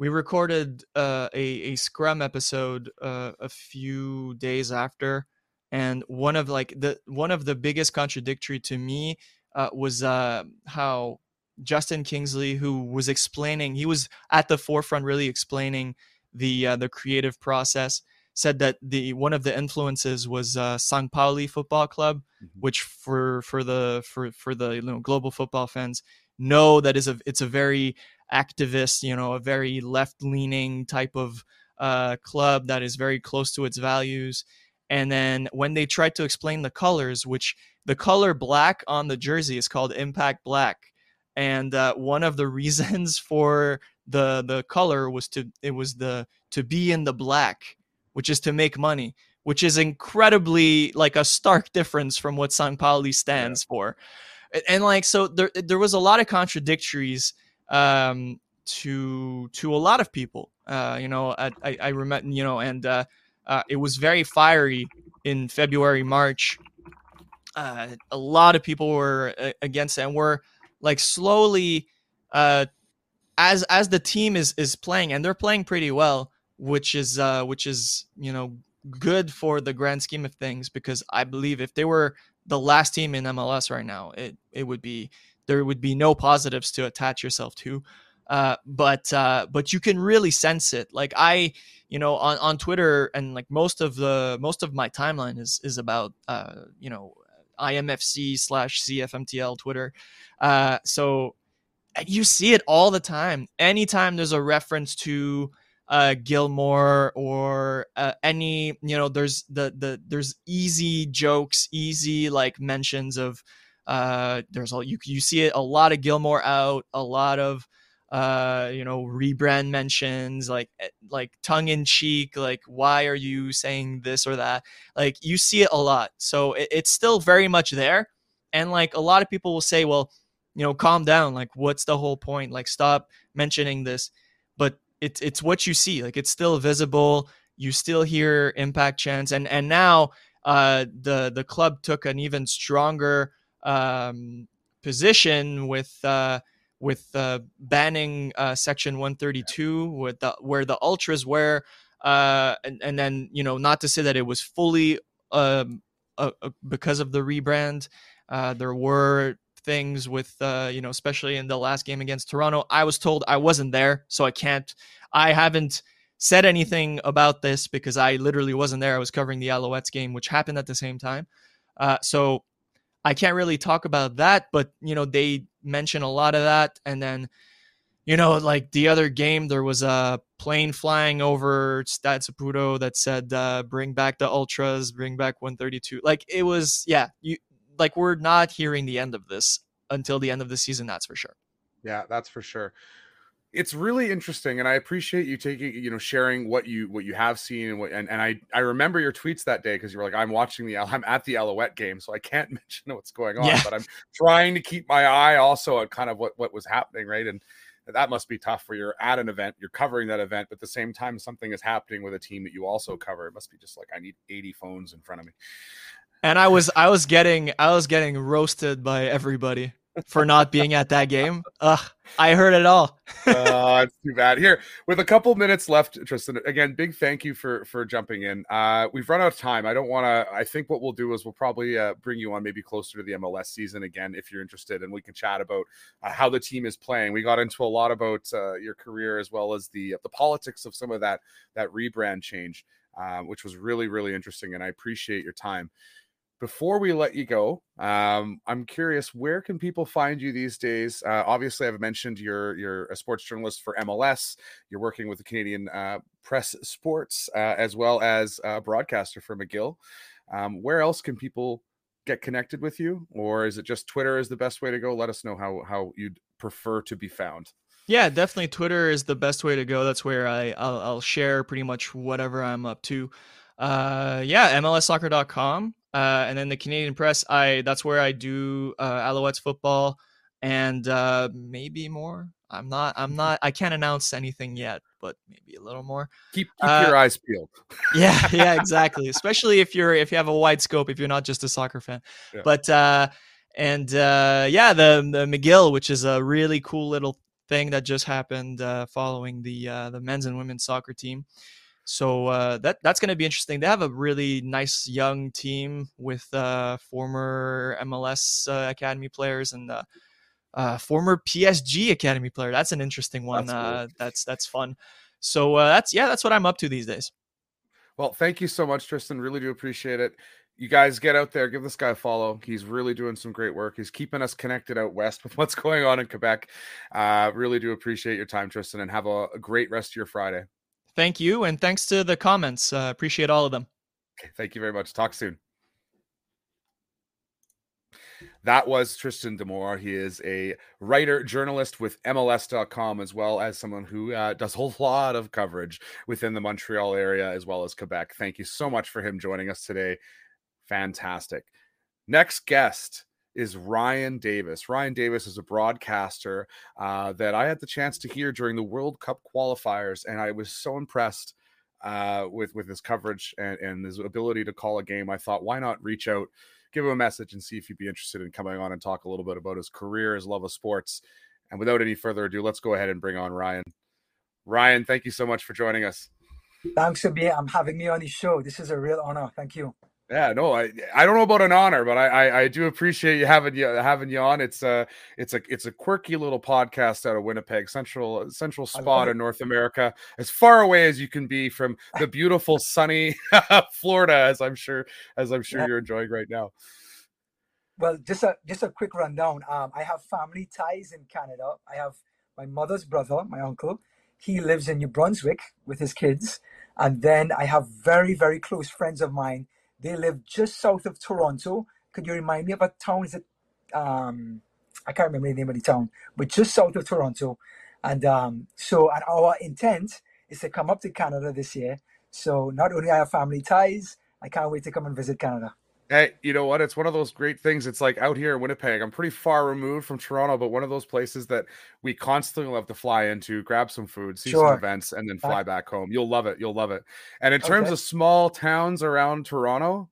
we recorded uh, a, a scrum episode uh, a few days after and one of like the one of the biggest contradictory to me uh, was uh, how justin kingsley who was explaining he was at the forefront really explaining the uh, the creative process said that the one of the influences was uh, St. Pauli Football Club, mm-hmm. which for for the for for the you know, global football fans know that is a it's a very activist, you know, a very left leaning type of uh, club that is very close to its values. And then when they tried to explain the colors, which the color black on the jersey is called Impact Black, and uh, one of the *laughs* reasons for the the color was to it was the to be in the black, which is to make money, which is incredibly like a stark difference from what St. Pauli stands yeah. for. And, and like so, there there was a lot of contradictories um, to to a lot of people. Uh, you know, I, I, I remember, you know, and uh, uh, it was very fiery in February, March. Uh, a lot of people were uh, against it, and were like slowly uh, as as the team is is playing and they're playing pretty well, which is uh, which is you know good for the grand scheme of things because I believe if they were the last team in MLS right now, it it would be there would be no positives to attach yourself to. Uh, but uh, but you can really sense it. Like I, you know, on, on Twitter and like most of the most of my timeline is is about uh, you know IMFC slash CFMTL Twitter. Uh, so you see it all the time. Anytime there's a reference to uh, Gilmour or uh, any, you know, there's the the there's easy jokes, easy like mentions of. Uh, there's all you you see it a lot of Gilmour out, a lot of uh you know rebrand mentions like eh, like tongue in cheek like why are you saying this or that? Like you see it a lot. So it, it's still very much there. And like a lot of people will say well you know calm down. Like what's the whole point? Like stop mentioning this. But it's it's what you see. Like it's still visible. You still hear impact chants. And and now uh the the club took an even stronger um position with uh with uh, banning uh, Section 132, with the, where the ultras were, uh, and, and then you know not to say that it was fully um, uh, uh, because of the rebrand. Uh, there were things with you know especially in the last game against Toronto. I was told I wasn't there, so I can't. I haven't said anything about this because I literally wasn't there. I was covering the Alouettes game, which happened at the same time. so I can't really talk about that, but you know, they mention a lot of that. And then, you know, like the other game, there was a plane flying over Stade Saputo that said, uh, bring back the ultras, bring back 132. Like it was, yeah, you like we're not hearing the end of this until the end of the season, that's for sure. Yeah, that's for sure it's really interesting and i appreciate you taking you know sharing what you what you have seen and what and, and i i remember your tweets that day because you were like i'm watching the *laughs* i'm at the alouette game so i can't *laughs* mention what's going on yeah. but i'm trying to keep my eye also at kind of what what was happening right? And that must be tough where you're at an event you're covering that event but at the same time something is happening with a team that you also cover. It must be just like i need 80 phones in front of me. And i was i was getting i was getting roasted by everybody for not being at that game. Ugh, I heard it all. *laughs* oh, it's too bad. Here, with a couple minutes left, Tristan. Again, big thank you for for jumping in. Uh, we've run out of time. I don't want to. I think what we'll do is we'll probably uh, bring you on maybe closer to the MLS season again if you're interested, and we can chat about uh, how the team is playing. We got into a lot about uh, your career as well as the the politics of some of that that rebrand change, uh, which was really really interesting, and I appreciate your time before we let you go, um, I'm curious, where can people find you these days? Uh, obviously, I've mentioned you're you're a sports journalist for MLS. You're working with the Canadian uh, Press Sports uh, as well as a broadcaster for McGill. Um, where else can people get connected with you, or is it just Twitter is the best way to go? Let us know how how you'd prefer to be found. Yeah, definitely. Twitter is the best way to go. That's where I I'll, I'll share pretty much whatever I'm up to. Uh, yeah, MLSsoccer.com uh, and then the Canadian Press, I that's where I do uh, Alouettes football and uh, maybe more. I'm not. I'm not. I can't announce anything yet, but maybe a little more. Keep, keep uh, your eyes peeled. yeah, *laughs* yeah, exactly. Especially if you're if you have a wide scope, if you're not just a soccer fan. Yeah. But uh, and uh, yeah, the the McGill, which is a really cool little thing that just happened uh, following the uh, the men's and women's soccer team. So uh, that that's going to be interesting. They have a really nice young team with uh, former MLS uh, academy players and uh, uh, former PSG academy player. That's an interesting one. That's cool. Uh, that's, that's fun. So that's yeah, that's what I'm up to these days. Well, thank you so much, Tristan. Really do appreciate it. You guys get out there, give this guy a follow. He's really doing some great work. He's keeping us connected out west with what's going on in Quebec. really do appreciate your time, Tristan, and have a, a great rest of your Friday. Thank you. And thanks to the comments. Uh, appreciate all of them. Thank you very much. Talk soon. That was Tristan D'Amours. He is a writer, journalist with MLS.com, as well as someone who uh, does a lot of coverage within the Montreal area as well as Quebec. Thank you so much for him joining us today. Fantastic. Next guest is Ryan Davis. Ryan Davis is a broadcaster uh, that I had the chance to hear during the World Cup qualifiers, and I was so impressed uh, with with his coverage and, and his ability to call a game. I thought, why not reach out, give him a message, and see if he'd be interested in coming on and talk a little bit about his career, his love of sports, And without any further ado, let's go ahead and bring on Ryan. Ryan, thank you so much for joining us. Thanks for being um, having me on the show. This is a real honor. Thank you. Yeah, no, I I don't know about an honor, but I I, I do appreciate you having you having you on. It's a it's a it's a quirky little podcast out of Winnipeg, central central spot in North America, as far away as you can be from the beautiful sunny *laughs* Florida, as I'm sure as I'm sure yeah. you're enjoying right now. Well, just a just a quick rundown. Um, I have family ties in Canada. I have my mother's brother, my uncle. He lives in New Brunswick with his kids, and then I have very very close friends of mine they live just south of Toronto. Could you remind me of a town? Is it? Um, I can't remember the name of the town, but just south of Toronto. And um, so, and our intent is to come up to Canada this year. So, not only I have family ties, I can't wait to come and visit Canada. Hey, you know what? It's one of those great things. It's like out here in Winnipeg. I'm pretty far removed from Toronto, but one of those places that we constantly love to fly into, grab some food, see sure. some events, and then uh fly back home. You'll love it. You'll love it. And in terms okay. of small towns around Toronto,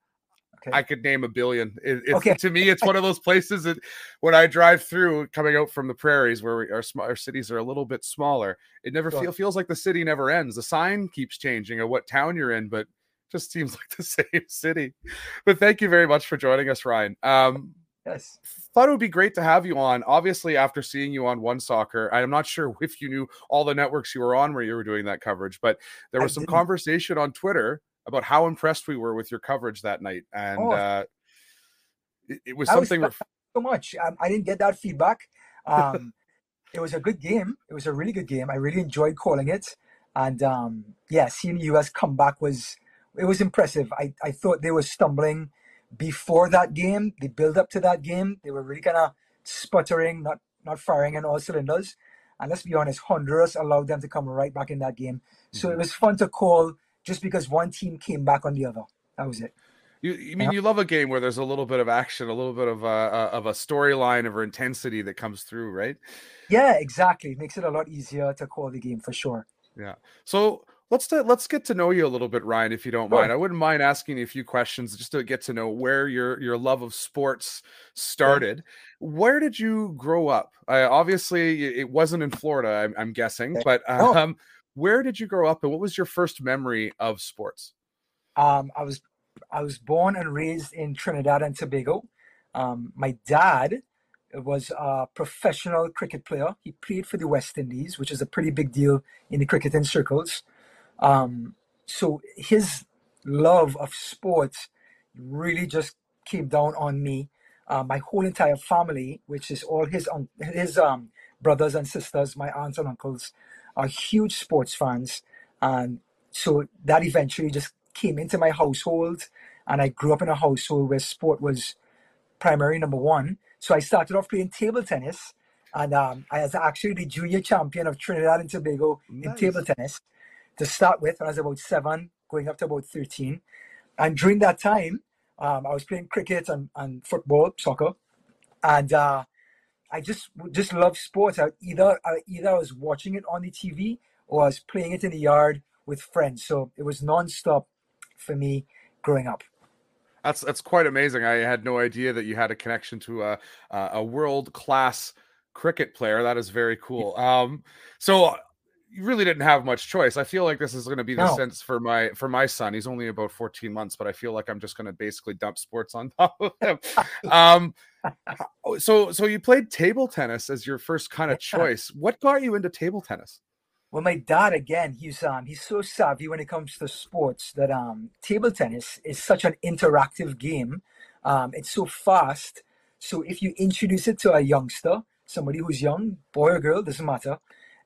okay. I could name a billion. It, okay. To me, it's one of those places that when I drive through, coming out from the prairies where we, our our cities are a little bit smaller, it never sure. feel, feels like the city never ends. The sign keeps changing of what town you're in, but just seems *laughs* like the same city. But thank you very much for joining us, Ryan. Um, yes. Thought it would be great to have you on. Obviously, after seeing you on One Soccer, I'm not sure *laughs* if you knew all the networks you were on where you were doing that coverage, but there was I some didn't. conversation on Twitter about how impressed we were with your coverage that night, and oh. uh, it, it, was something. Was so much. Um, I didn't get that feedback. Um, *laughs* it was a good game. It was a really good game. I really enjoyed calling it, and um, yeah, seeing the US come back was it was impressive. I, I thought they were stumbling before that game. The build up to that game, they were really kind of sputtering, not not firing on all cylinders. And let's be honest, Honduras allowed them to come right back in that game. So mm-hmm. it was fun to call just because one team came back on the other. That was it. You, you mean you love a game where there's a little bit of action, a little bit of a, of a storyline of intensity that comes through, right? Yeah, exactly. It makes it a lot easier to call the game for sure. Yeah. So let's to, let's get to know you a little bit, Ryan, if you don't sure. mind. I wouldn't mind asking you a few questions just to get to know where your your love of sports started. Where did you grow up? Uh, obviously, it wasn't in Florida, I'm, I'm guessing, but oh. um, oh. where did you grow up, and what was your first memory of sports? Um, I was I was born and raised in Trinidad and Tobago. Um, my dad was a professional cricket player. He played for the West Indies, which is a pretty big deal in the cricketing circles. Um, so his love of sports really just came down on me. Uh, my whole entire family, which is all his um, his um, brothers and sisters, my aunts and uncles, are huge sports fans, and so that eventually just came into my household, and I grew up in a household where sport was primary number one. So I started off playing table tennis, and um, I was actually the junior champion of Trinidad and Tobago nice. in table tennis to start with. I was about seven, going up to about 13. And during that time, um, I was playing cricket and, and football, soccer. And uh, I just just love sports. I either I, either I was watching it on the TV or I was playing it in the yard with friends. So it was nonstop for me growing up. That's that's quite amazing. I had no idea that you had a connection to a a world class cricket player. That is very cool. Um, so you really didn't have much choice. I feel like this is going to be the no. sense for my for my son. He's only about 14 months, but I feel like I'm just going to basically dump sports on *laughs* top of him. *laughs* um, so so you played table tennis as your first kind of choice. What got you into table tennis? Well, my dad again, he's um he's so savvy when it comes to sports that um table tennis is such an interactive game. Um, it's so fast. So if you introduce it to a youngster, somebody who's young, boy or girl, doesn't matter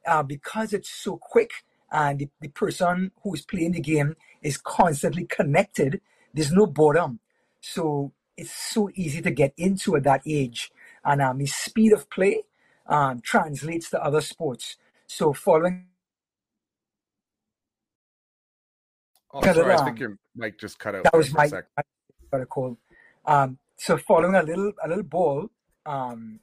uh, because it's so quick and the, the person who's playing the game is constantly connected, there's no boredom. So it's so easy to get into at that age. And um, the speed of play um, translates to other sports. So following. Oh, sorry, I think your mic just cut out. That was my, got a call. Um, so following a little a little ball um,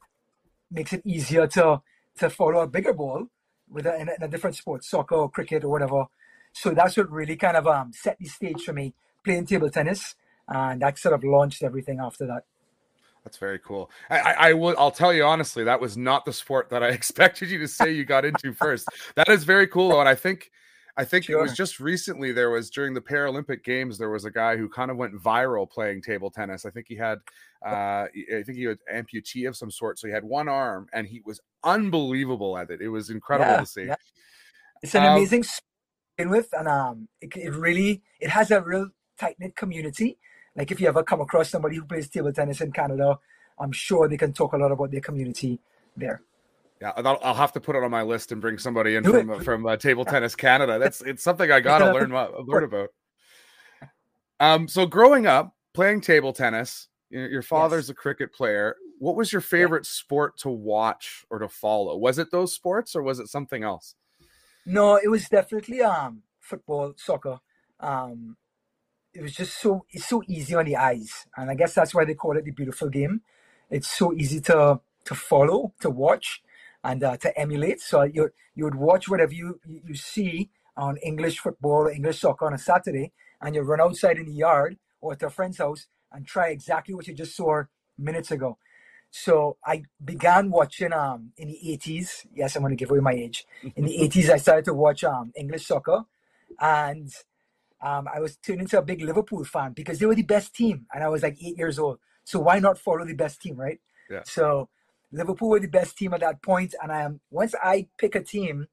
makes it easier to to follow a bigger ball with a, in, a, in a different sport, soccer or cricket or whatever. So that's what really kind of um, set the stage for me playing table tennis, and that sort of launched everything after that. That's very cool. I, I, I, will. I'll tell you honestly, that was not the sport that I *laughs* expected you to say you got into first. That is very cool, though, and I think, I think sure. it was just recently. There was during the Paralympic Games, there was a guy who kind of went viral playing table tennis. I think he had, uh, I think he had amputee of some sort, so he had one arm, and he was unbelievable at it. It was incredible yeah, to see. Yeah. It's an um, amazing sport with, and um, it, it really it has a real tight knit community like if you ever come across somebody who plays table tennis in Canada, I'm sure they can talk a lot about their community there. Yeah, I'll, I'll have to put it on my list and bring somebody in Do from uh, from uh, Table Tennis Canada. That's it's something I gotta learn *laughs* learn about. Um, so growing up playing table tennis, your father's yes. a cricket player. What was your favorite yeah. sport to watch or to follow? Was it those sports or was it something else? No, it was definitely um football, soccer. Um, it was just so it's so easy on the eyes, and I guess that's why they call it the beautiful game. It's so easy to to follow, to watch, and uh, to emulate. So you you would watch whatever you you see on English football or English soccer on a Saturday, and you run outside in the yard or at a friend's house and try exactly what you just saw minutes ago. So I began watching um in the 80s. Yes, I'm going to give away my age. In the *laughs* 80s, I started to watch um English soccer, and um, I was turned into a big Liverpool fan because they were the best team, and I was like eight years old. So why not follow the best team, right? Yeah. So Liverpool were the best team at that point, and I am once I pick a team,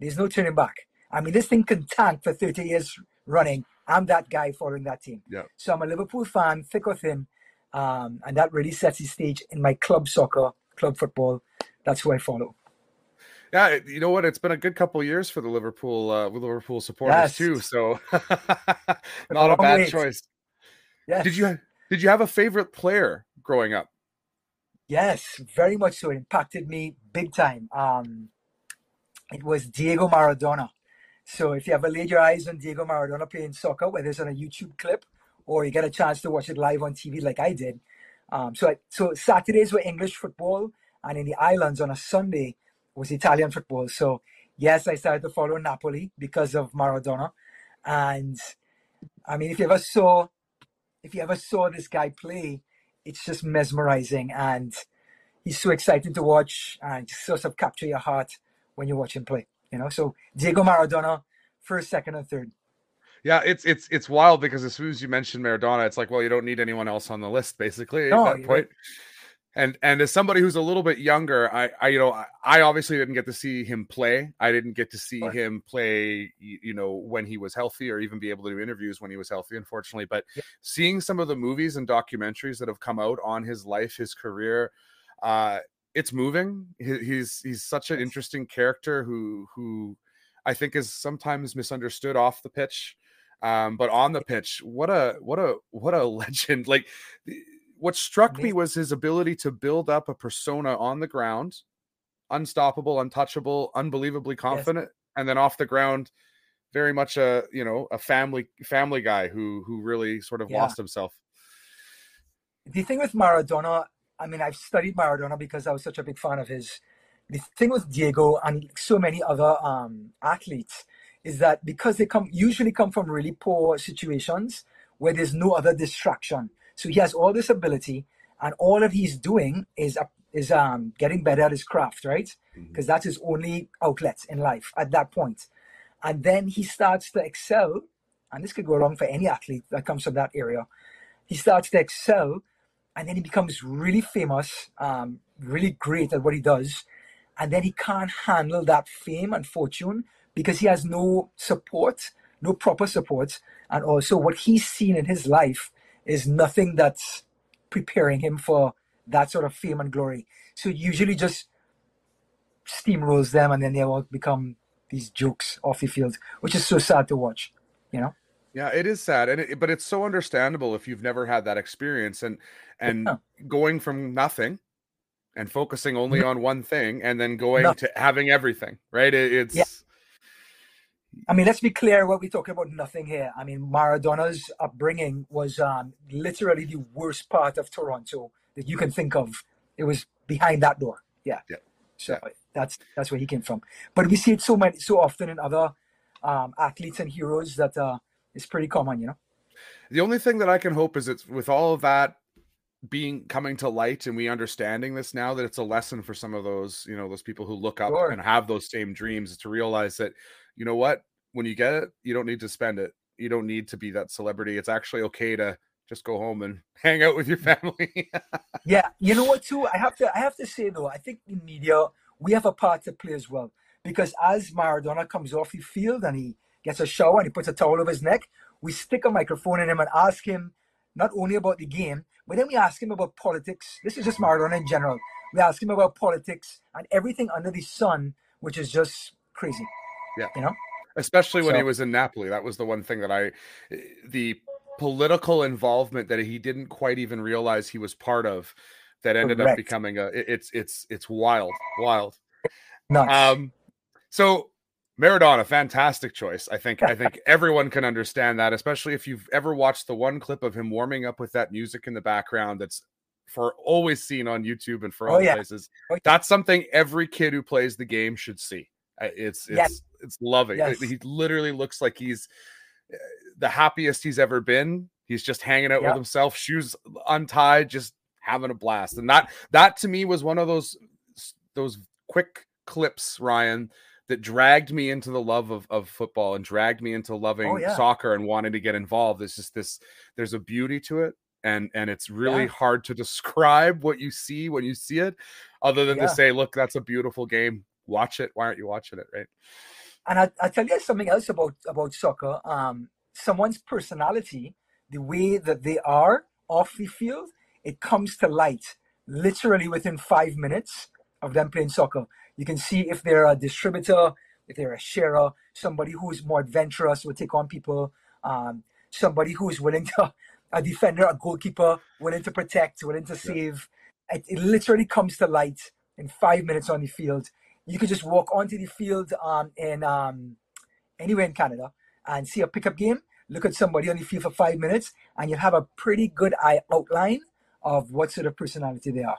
there's no turning back. I mean, this thing can tank for 30 years running. I'm that guy following that team. Yeah. So I'm a Liverpool fan, thick or thin, um, and that really sets the stage in my club soccer, club football. That's who I follow. Yeah, you know what? It's been a good couple years for the Liverpool uh, Liverpool supporters yes. too. So *laughs* not a bad choice. Yes. Did you did you have a favorite player growing up? Yes, very much so. It impacted me big time. Um, it was Diego Maradona. So if you ever laid your eyes on Diego Maradona playing soccer, whether it's on a YouTube clip or you get a chance to watch it live on TV like I did, um, so I, so Saturdays were English football, and in the islands on a Sunday was Italian football. So yes, I started to follow Napoli because of Maradona. And I mean, if you ever saw, if you ever saw this guy play, it's just mesmerizing, and he's so exciting to watch, and just sort of capture your heart when you watch him play. You know, so Diego Maradona, first, second, and third. Yeah, it's it's it's wild because as soon as you mention Maradona, it's like, well, you don't need anyone else on the list, basically. No, at that point. Right and and as somebody who's a little bit younger i i you know I, I obviously didn't get to see him play. I didn't get to see him play you know when he was healthy or even be able to do interviews when he was healthy unfortunately. But yeah. seeing some of the movies and documentaries that have come out on his life his career uh it's moving. He, he's he's such an interesting character who who i think is sometimes misunderstood off the pitch. Um, but on the pitch, what a what a what a *laughs* legend! Like what struck me was his ability to build up a persona on the ground, unstoppable, untouchable, unbelievably confident, yes. and then off the ground, very much a you know a family family guy who who really sort of yeah. lost himself. The thing with Maradona, I mean, I've studied Maradona because I was such a big fan of his. The thing with Diego and so many other um, athletes is that because they come usually come from really poor situations where there's no other distraction so he has all this ability, and all that he's doing is uh, is um getting better at his craft, right? Because mm-hmm. that's his only outlet in life at that point. And then he starts to excel, and this could go wrong for any athlete that comes from that area. He starts to excel, and then he becomes really famous, um, really great at what he does, and then he can't handle that fame and fortune because he has no support, no proper support, and also what he's seen in his life is nothing that's preparing him for that sort of fame and glory. So it usually just steamrolls them and then they all become these jokes off the field, which is so sad to watch, you know? Yeah, it is sad, and it, but it's so understandable if you've never had that experience and and yeah. going from nothing and focusing only on one thing and then going nothing. to having everything, right? It, it's. I mean, let's be clear what we're talking about nothing here. I mean, Maradona's upbringing was um, literally the worst part of Toronto that you can think of. It was behind that door. Yeah. Yeah. So yeah. that's that's where he came from. But we see it so many so often in other um, athletes and heroes that uh, it's pretty common, you know. The only thing that I can hope is it's with all of that being coming to light and we understanding this now that it's a lesson for some of those you know those people who look up Sure. and have those same dreams to realize that you know what when you get it you don't need to spend it you don't need to be that celebrity it's actually okay to just go home and *laughs* hang out with your mm. family Yeah, *laughs* you know what too? I have to I have to say though, I think the media we have a part to play as well. Because as Maradona comes off the field and he gets a shower and he puts a towel over his neck, we stick a microphone in him and ask him not only about the game, but then we ask him about politics. This is just Maradona in general. We ask him about politics and everything under the sun, which is just crazy. Yeah. You know? Especially when he was in Napoli. That was the one thing that I, the political involvement that he didn't quite even realize he was part of, that ended up becoming a. it- It's it's it's wild, wild. Nuts. Um, so Maradona, fantastic choice. I think I think *laughs* everyone can understand that, especially if you've ever watched the one clip of him warming up with that music in the background. That's for always seen on YouTube and for Oh, all yeah. places. Oh, yeah. That's something every kid who plays the game should see. It's it's Yes. It's loving. Yes. He literally looks like he's uh, the happiest he's ever been. He's just hanging out Yeah. with himself, shoes untied, just having a blast. And that that to me was one of those those quick clips, Ryan, that dragged me into the love of, of football and dragged me into loving Oh, yeah. soccer and wanting to get involved. There's just this there's a beauty to it. And and it's really Yeah. hard to *laughs* describe what you see when you see it, other than Yeah. to say, look, that's a beautiful game. Watch it. Why aren't you watching it? Right. And I, I tell you something else about about soccer. Um, someone's personality, the way that they are off the field, it comes to light literally within five minutes of them playing soccer. You can see if they're a distributor, if they're a sharer, somebody who's more adventurous, will take on people, um, somebody who's willing to, a defender, a goalkeeper, willing to protect, willing to save. It, it literally comes to light in five minutes on the field. You could just walk onto the field um, in um, anywhere in Canada and see a pickup game. Look at somebody on the field for five minutes, and you'll have a pretty good eye outline of what sort of personality they are.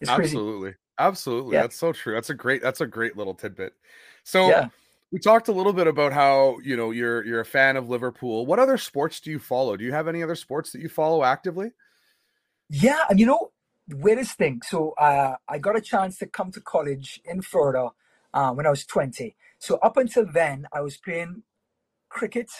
It's crazy. Absolutely. Absolutely. Yeah. That's so true. That's a great that's a great little tidbit. So Yeah. we talked a little bit about how, you know, you're you're a fan of Liverpool. What other sports do you follow? Do you have any other sports that you follow actively? Yeah, and you know, weirdest thing. So uh, I got a chance to come to college in Florida uh, when I was 20. So up until then, I was playing cricket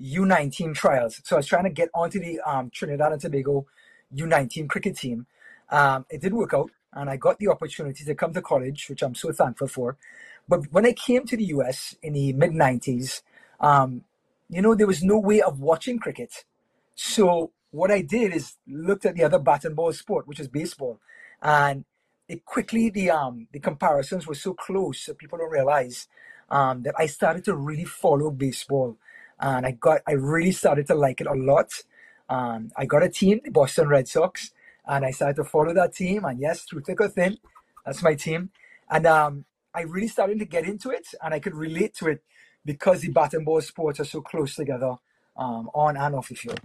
U19 trials. So I was trying to get onto the um, Trinidad and Tobago U19 cricket team. Um, it didn't work out, and I got the opportunity to come to college, which I'm so thankful for. But when I came to the US in the mid 90s, um, you know, there was no way of watching cricket. So what I did is looked at the other bat and ball sport, which is baseball, and it quickly the um the comparisons were so close that people don't realize um, that I started to really follow baseball, and I got I really started to like it a lot. Um, I got a team, the Boston Red Sox, and I started to follow that team. And yes, through thick or thin, that's my team. And um, I really started to get into it, and I could relate to it because the bat and ball sports are so close together um, on and off the field.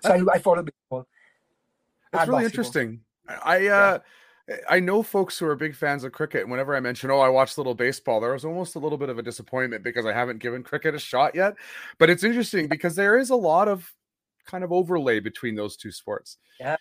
So I, I follow baseball. That's and really interesting. I uh I know folks who are big fans of cricket. Whenever I mention, oh, I watched little baseball, there was almost a little bit of a disappointment because I haven't given cricket a shot yet. But it's interesting because there is a lot of kind of overlay between those two sports. Yeah.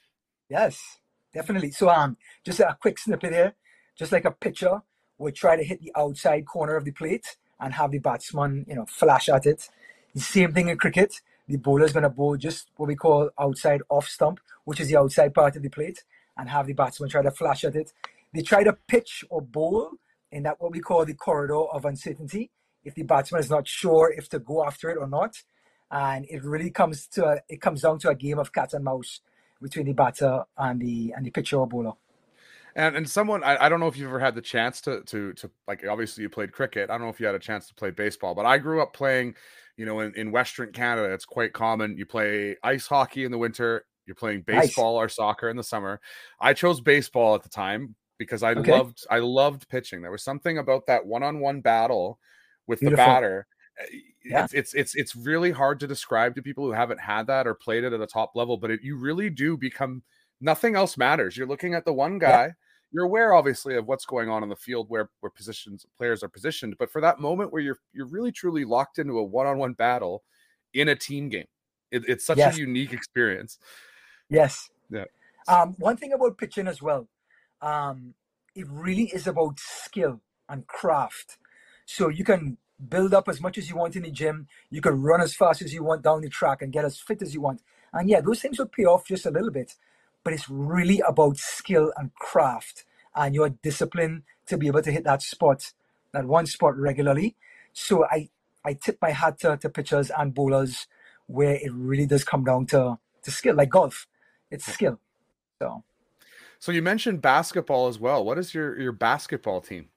Yes, definitely. So um, just a quick snippet here. Just like a pitcher would try to hit the outside corner of the plate and have the batsman, you know, flash at it. The same thing in cricket. The bowler's gonna bowl just what we call outside off stump, which is the outside part of the plate, and have the batsman try to flash at it. They try to pitch or bowl in that what we call the corridor of uncertainty. If the batsman is not sure if to go after it or not, and it really comes to a, it comes down to a game of cat and mouse between the batter and the and the pitcher or bowler. And and someone I, I don't know if you've ever had the chance to to to like obviously you played cricket. I don't know if you had a chance to play baseball, but I grew up playing, you know, in, in Western Canada, it's quite common. You play ice hockey in the winter, you're playing Nice. baseball or soccer in the summer. I chose baseball at the time because I Okay. loved I loved pitching. There was something about that one-on-one battle with Beautiful. the batter. Uh, Yeah. It's, it's it's it's really hard to describe to people who haven't had that or played it at a top level, but it, you really do become nothing else matters. You're looking at the one guy. You're aware, obviously, of what's going on in the field where where positions players are positioned, but for that moment where you're you're really truly locked into a one-on-one battle in a team game, it, it's such Yes. a unique experience. Yes. Yeah. Um, one thing about pitching as well, um, it really is about skill and craft. So you can build up as much as you want in the gym. You can run as fast as you want down the track and get as fit as you want. And yeah, those things will pay off just a little bit, but it's really about skill and craft and your discipline to be able to hit that spot, that one spot regularly. So I, I tip my hat to, to pitchers and bowlers where it really does come down to, to skill, like golf. It's skill. So So you mentioned basketball as well. What is your your basketball team?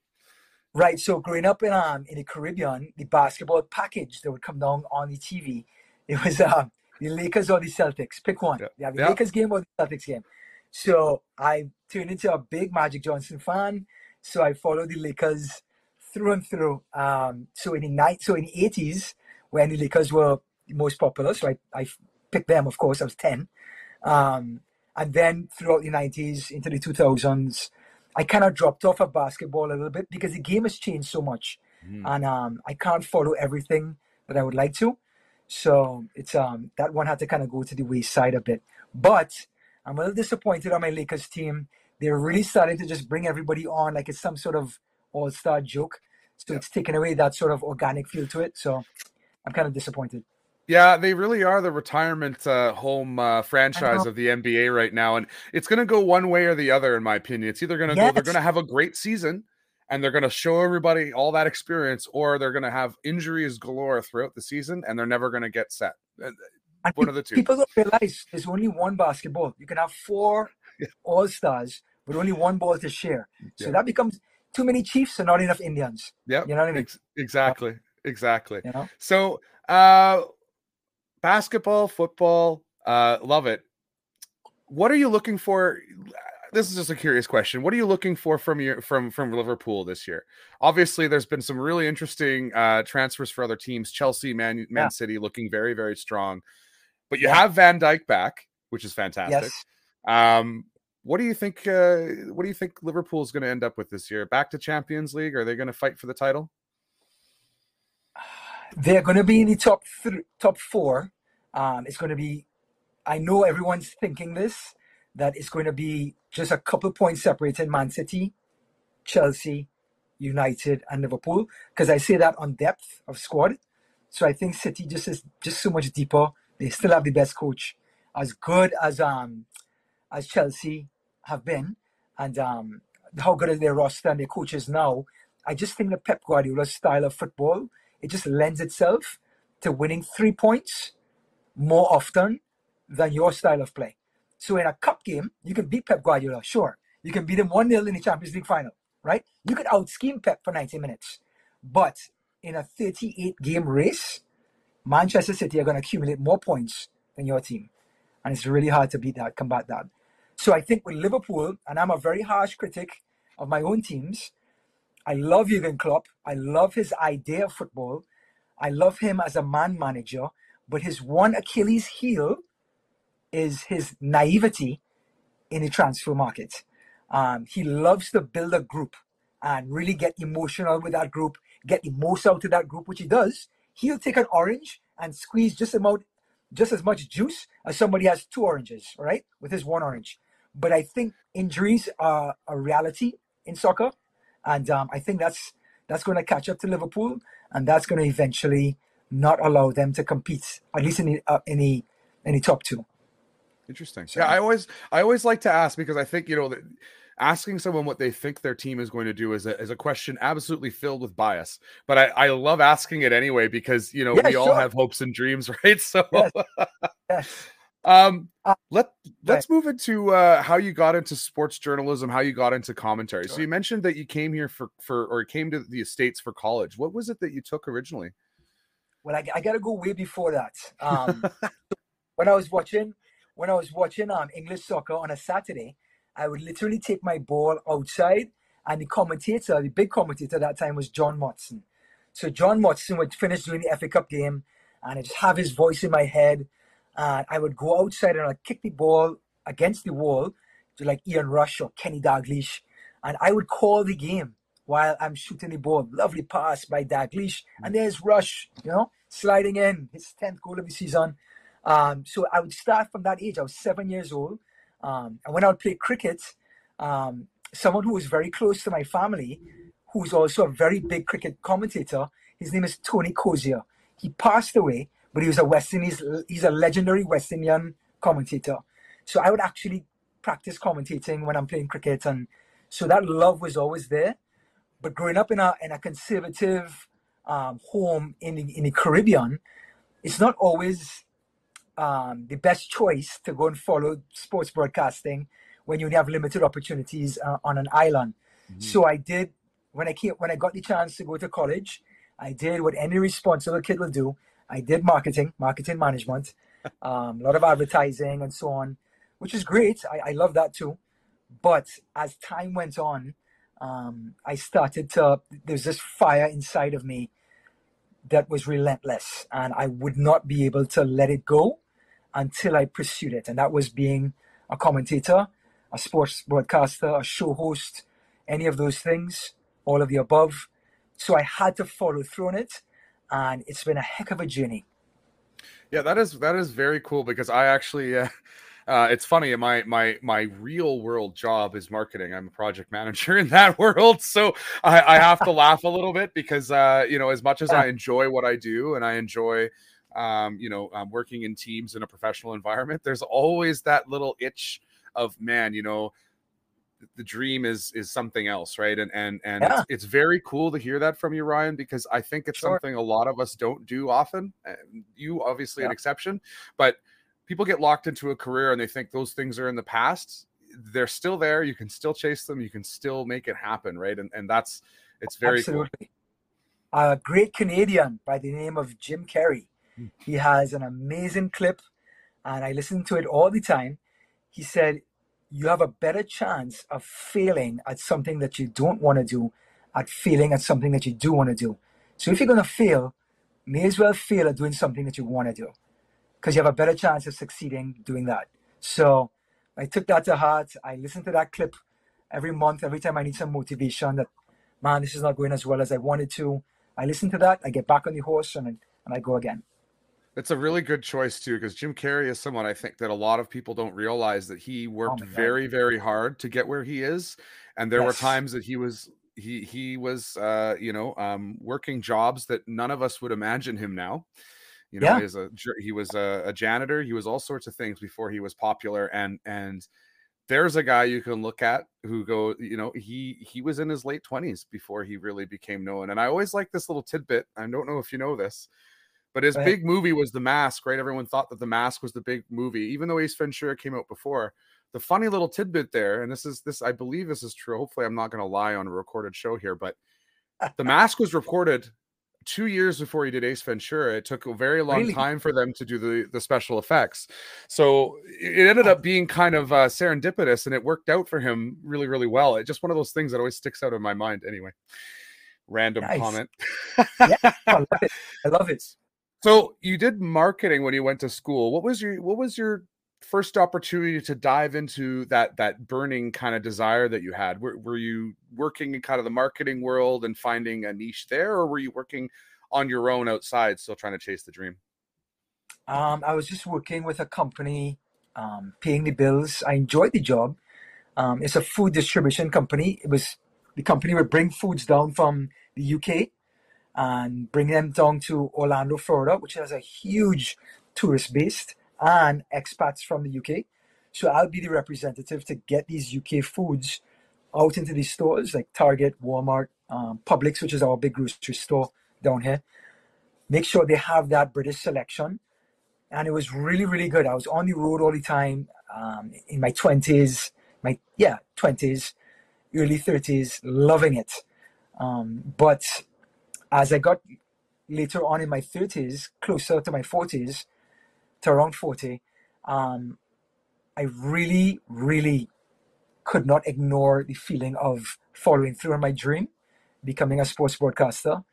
Right. So growing up in um in the Caribbean, the basketball package that would come down on the TV, it was um the Lakers or the Celtics. Pick one. Yeah. Yeah, the Yeah. Lakers game or the Celtics game. So I turned into a big Magic Johnson fan. So I followed the Lakers through and through. Um, so in the night, so in the eighties, when the Lakers were the most popular, so I, I picked them. Of course, I was ten. Um, and then throughout the nineties into the two thousands, I kind of dropped off of basketball a little bit because the game has changed so much, Mhm. and um, I can't follow everything that I would like to. So it's um that one had to kind of go to the wayside a bit. But I'm a little disappointed on my Lakers team. They're really starting to just bring everybody on like it's some sort of all-star joke. So Yeah. it's taken away that sort of organic feel to it. So I'm kind of disappointed. Yeah, they really are the retirement uh, home uh, franchise of the NBA right now, and it's going to go one way or the other, in my opinion. It's either going to go, they're going to have a great season, and they're going to show everybody all that experience, or they're going to have injuries galore throughout the season, and they're never going to get set. Uh, One of the two. people don't realize there's only one basketball. You can have four *laughs* Yeah. all stars, but only one ball to share. So Yeah. that becomes too many Chiefs and not enough Indians. Yep, You know what I mean? ex- exactly, exactly. You know? So, uh, basketball, football, uh, love it. What are you looking for? This is just a curious question. What are you looking for from your from from Liverpool this year? Obviously, there's been some really interesting uh, transfers for other teams. Chelsea, Man, Man Yeah. City, looking very very strong. But you Yeah. have Van Dijk back, which is fantastic. Yes. Um, what do you think? Uh, what do you think Liverpool is going to end up with this year? Back to Champions League? Are they going to fight for the title? *sighs* They're going to be in the top three, top four. Um, it's going to be. I know everyone's thinking this that it's going to be just a couple points separating Man City, Chelsea, United, and Liverpool. Because I say that on depth of squad. So I think City just is just so much deeper. They still have the best coach, as good as um as Chelsea have been, and um how good are their roster and their coaches now. I just think the Pep Guardiola style of football it just lends itself to winning three points more often than your style of play. So in a cup game, you can beat Pep Guardiola, sure. You can beat him 1 0 in the Champions League final, right? You could out scheme Pep for 90 minutes. But in a 38 game race, Manchester City are going to accumulate more points than your team. And it's really hard to beat that, combat that. So I think with Liverpool, and I'm a very harsh critic of my own teams, I love Jurgen Klopp. I love his idea of football. I love him as a man manager. But his one Achilles heel is his naivety in the transfer market. Um, he loves to build a group and really get emotional with that group, get the most out of that group, which he does. He'll take an orange and squeeze just about just as much juice as somebody has two oranges, right? With his one orange. But I think injuries are a reality in soccer, and um, I think that's that's going to catch up to Liverpool, and that's going to eventually not allow them to compete, at least in the uh, in the in the top two. Interesting. So- Yeah, I always I always like to ask because I think you know that asking someone what they think their team is going to do is a, is a question absolutely filled with bias. But I, I love asking it anyway because you know Yeah, we all have hopes and dreams, *laughs* right? So Yes. Yes. *laughs* um Uh, let let's move into uh how you got into sports journalism, how you got into commentary. So you mentioned that you came here for for or came to the States for college. What was it that you took originally? Well, I, I got to go way before that. *laughs* Um, when I was watching, when I was watching um, English soccer on a Saturday, I would literally take my ball outside, and the commentator, the big commentator at that time was John Motson. So John Motson would finish doing the FA Cup game, and I just have his voice in my head, and I would go outside and I'd kick the ball against the wall to like Ian Rush or Kenny Dalglish, and I would call the game while I'm shooting the ball. Lovely pass by Dalglish, and there's Rush, you know, sliding in his 10th goal of the season. Um, so I would start from that age. I was seven years old. Um, and when I would play cricket, um, someone who was very close to my family, who's also a very big cricket commentator, his name is Tony Cozier. He passed away, but he was a West Indies, he's a legendary West Indian commentator. So I would actually practice commentating when I'm playing cricket. And so that love was always there. But growing up in a, in a conservative um, home in the, in the Caribbean, it's not always um, the best choice to go and follow sports broadcasting when you have limited opportunities uh, on an island. Mm-hmm. So I did when I came when I got the chance to go to college. I did what any responsible kid will do. I did marketing, marketing management, *laughs* um, a lot of advertising and so on, which is great. I, I love that too. But as time went on, um, I started to there's this fire inside of me that was relentless, and I would not be able to let it go until I pursued it. And that was being a commentator, a sports broadcaster, a show host, any of those things, all of the above. So I had to follow through on it. And it's been a heck of a journey. Yeah, that is that is very cool because I actually uh, uh, it's funny my my my real world job is marketing i'm a project manager in that *laughs* world so i, I have to laugh a little bit because uh, you know as much as *laughs* i enjoy what i do and i enjoy um, you know, um, working in teams in a professional environment, there's always that little itch of man, you know, the dream is is something else, right? And and and yeah. it's, it's, very cool to hear that from you, Ryan, because I think it's sure. something a lot of us don't do often. You obviously yeah. an exception, but people get locked into a career and they think those things are in the past. They're still there. You can still chase them. You can still make it happen, right? And and that's it's very Absolutely. cool. A great Canadian by the name of Jim Carrey he has an amazing clip, and I listen to it all the time. He said, You have a better chance of failing at something that you don't want to do at failing at something that you do want to do. So if you're going to fail, may as well fail at doing something that you want to do because you have a better chance of succeeding doing that. So I took that to heart. I listen to that clip every month, every time I need some motivation that, man, this is not going as well as I wanted to. I listen to that. I get back on the horse and, and I go again. It's a really good choice too, because Jim Carrey is someone I think that a lot of people don't realize that he worked oh very, very hard to get where he is, and there yes. were times that he was he he was uh, you know um, working jobs that none of us would imagine him now. You know, yeah. he was a he was a, a janitor. He was all sorts of things before he was popular, and and there's a guy you can look at who go you know he he was in his late 20s before he really became known and i always like this little tidbit i don't know if you know this but his right. big movie was The Mask, right? Everyone thought that The Mask was the big movie, even though Ace Ventura came out before. The funny little tidbit there, and this is this, I believe this is true. Hopefully, I'm not going to lie on a recorded show here, but The *laughs* Mask was recorded two years before he did Ace Ventura. It took a very long really? time for them to do the, the special effects. So it ended up being kind of uh, serendipitous and it worked out for him really, really well. It's just one of those things that always sticks out in my mind. Anyway, random nice. comment. yeah, I love it. *laughs* I love it. So you did marketing when you went to school. What was your what was your first opportunity to dive into that that burning kind of desire that you had? Were, were you working in kind of the marketing world and finding a niche there, or were you working on your own outside, still trying to chase the dream? Um, I was just working with a company, um, paying the bills. I enjoyed the job. Um, it's a food distribution company. It was the company would bring foods down from the UK and bring them down to Orlando, Florida, which has a huge tourist base and expats from the UK. So I'll be the representative to get these UK foods out into these stores like Target, Walmart, um, Publix, which is our big grocery store down here. Make sure they have that British selection. And it was really, really good. I was on the road all the time um, in my 20s, my, yeah, 20s, early 30s, loving it. Um, but as I got later on in my 30s, closer to my 40s, to around 40, um, I really, really could not ignore the feeling of following through on my dream, becoming a sports broadcaster.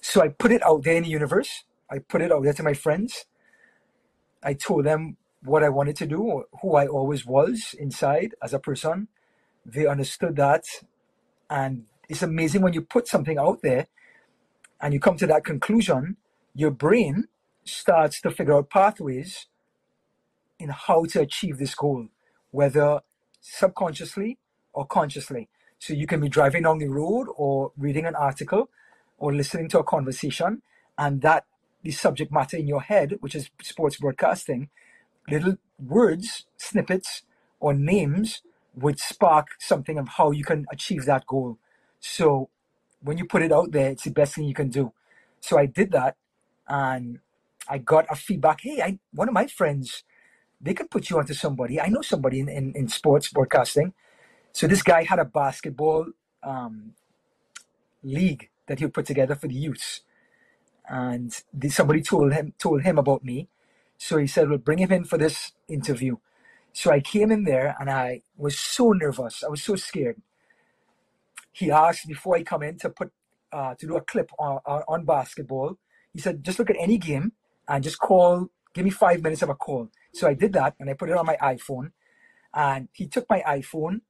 So I put it out there in the universe. I put it out there to my friends. I told them what I wanted to do, who I always was inside as a person. They understood that. And it's amazing when you put something out there and you come to that conclusion, your brain starts to figure out pathways in how to achieve this goal. whether subconsciously or consciously. So you can be driving down the road or reading an article or listening to a conversation, and that the subject matter in your head, which is sports broadcasting, little words, snippets, or names would spark something of how you can achieve that goal. So when you put it out there, it's the best thing you can do. So I did that and I got a feedback. Hey, I one of my friends, they could put you onto somebody. I know somebody in, in, in sports broadcasting. So this guy had a basketball um, league that he put together for the youths. And the, somebody told him told him about me. So he said, Well, bring him in for this interview. So I came in there and I was so nervous. I was so scared. He asked before I come in to put uh, to do a clip on, on, on basketball. He said, just look at any game and just call, give me five minutes of a call. So I did that and I put it on my iPhone. And he took my iPhone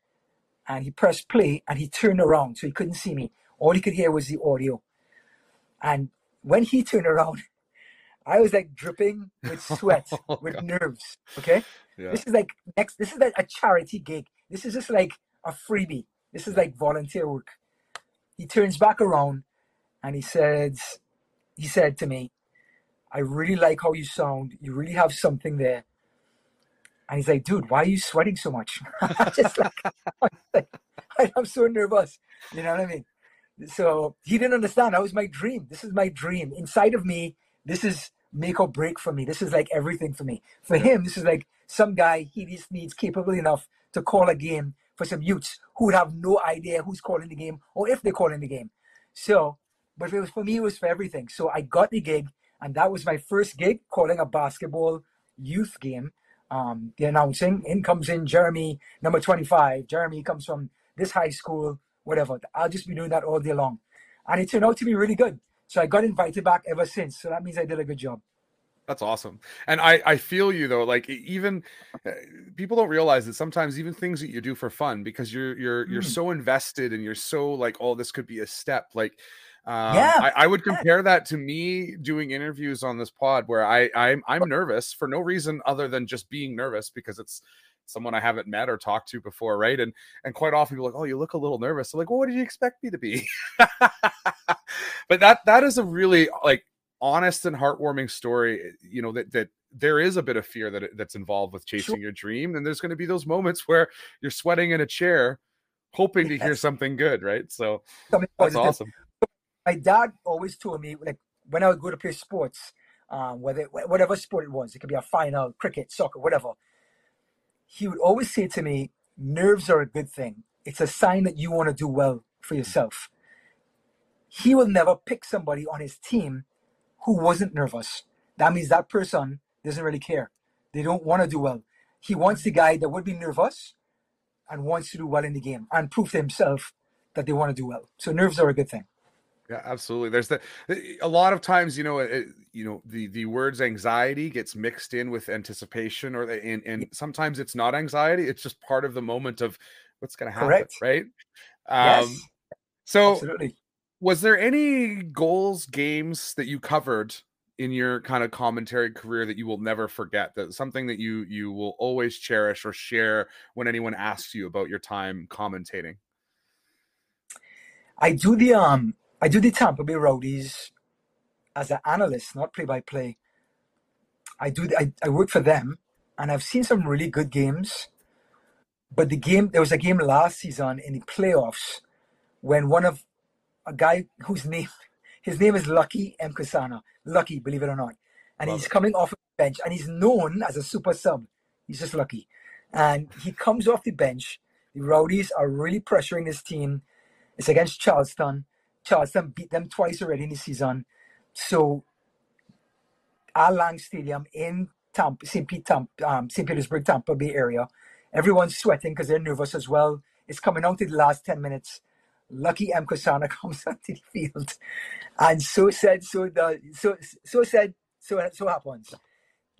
and he pressed play and he turned around so he couldn't see me. All he could hear was the audio. And when he turned around, *laughs* I was like dripping with *laughs* sweat, oh, with God. nerves. Okay. Yeah. This is like next, this is like a charity gig. This is just like a freebie. This is like volunteer work. He turns back around and he says, he said to me, I really like how you sound. You really have something there. And he's like, dude, why are you sweating so much? *laughs* just like, *laughs* I'm so nervous. You know what I mean? So he didn't understand. That was my dream. This is my dream. Inside of me, this is make or break for me. This is like everything for me. For him, this is like some guy he just needs capable enough to call a game for some youths who would have no idea who's calling the game or if they're calling the game. So, but it was for me, it was for everything. So I got the gig, and that was my first gig calling a basketball youth game. Um, the announcing in comes in Jeremy, number 25. Jeremy comes from this high school, whatever. I'll just be doing that all day long. And it turned out to be really good. So I got invited back ever since. So that means I did a good job. That's awesome. And I I feel you though like even uh, people don't realize that sometimes even things that you do for fun because you're you're you're mm. so invested and you're so like oh this could be a step like um, yeah, I, I, would compare that to me doing interviews on this pod where I I'm I'm nervous for no reason other than just being nervous because it's someone I haven't met or talked to before, right? And and quite often people are like, oh, you look a little nervous. I'm like, well, what did you expect me to be? *laughs* but that that is a really like honest and heartwarming story eh, you know that that there is a bit of fear that that's involved with chasing sure. your dream and there's going to be those moments *laughs* where you're sweating in a chair hoping yes. to hear something good right so something that's awesome my dad always told me like when i would go to play sports um, whether whatever sport it was it could be a final cricket soccer whatever he would always say to me nerves are a good thing it's a sign that you want to do well for yourself he will never pick somebody on his team who wasn't nervous. That means that person doesn't really care. They don't want to do well. He wants the guy that would be nervous and wants to do well in the game and prove to himself that they want to do well. So nerves are a good thing. Yeah, absolutely. There's the a lot of times, you know, it, you know, the the words anxiety gets mixed in with anticipation, or the, and and sometimes it's not anxiety; it's just part of the moment of what's going to happen, Correct. right? Um, yes. So, Absolutely was there any goals games that you covered in your kind of commentary career that you will never forget? That something that you you will always cherish or share when anyone asks you about your time commentating? I do the um i do the tampa bay rowdies as an analyst not play by play i do the, I, I work for them and i've seen some really good games but the game there was a game last season in the playoffs when one of a guy whose name his name is Lucky M. Mkosana. Lucky, believe it or not. And Love he's it. coming off the bench and he's known as a super sub. He's just lucky. And he comes off the bench. The Rowdies are really pressuring this team. It's against Charleston. Charleston beat them twice already in the season. So Al Lang Stadium in Tampa, St. Pete, Tampa, um, St. Petersburg, Tampa Bay area. Everyone's sweating because they're nervous as well. It's coming out to the last 10 minutes. Lucky Mkosana comes *laughs* onto the field, and so said, so the so so said, so so happens.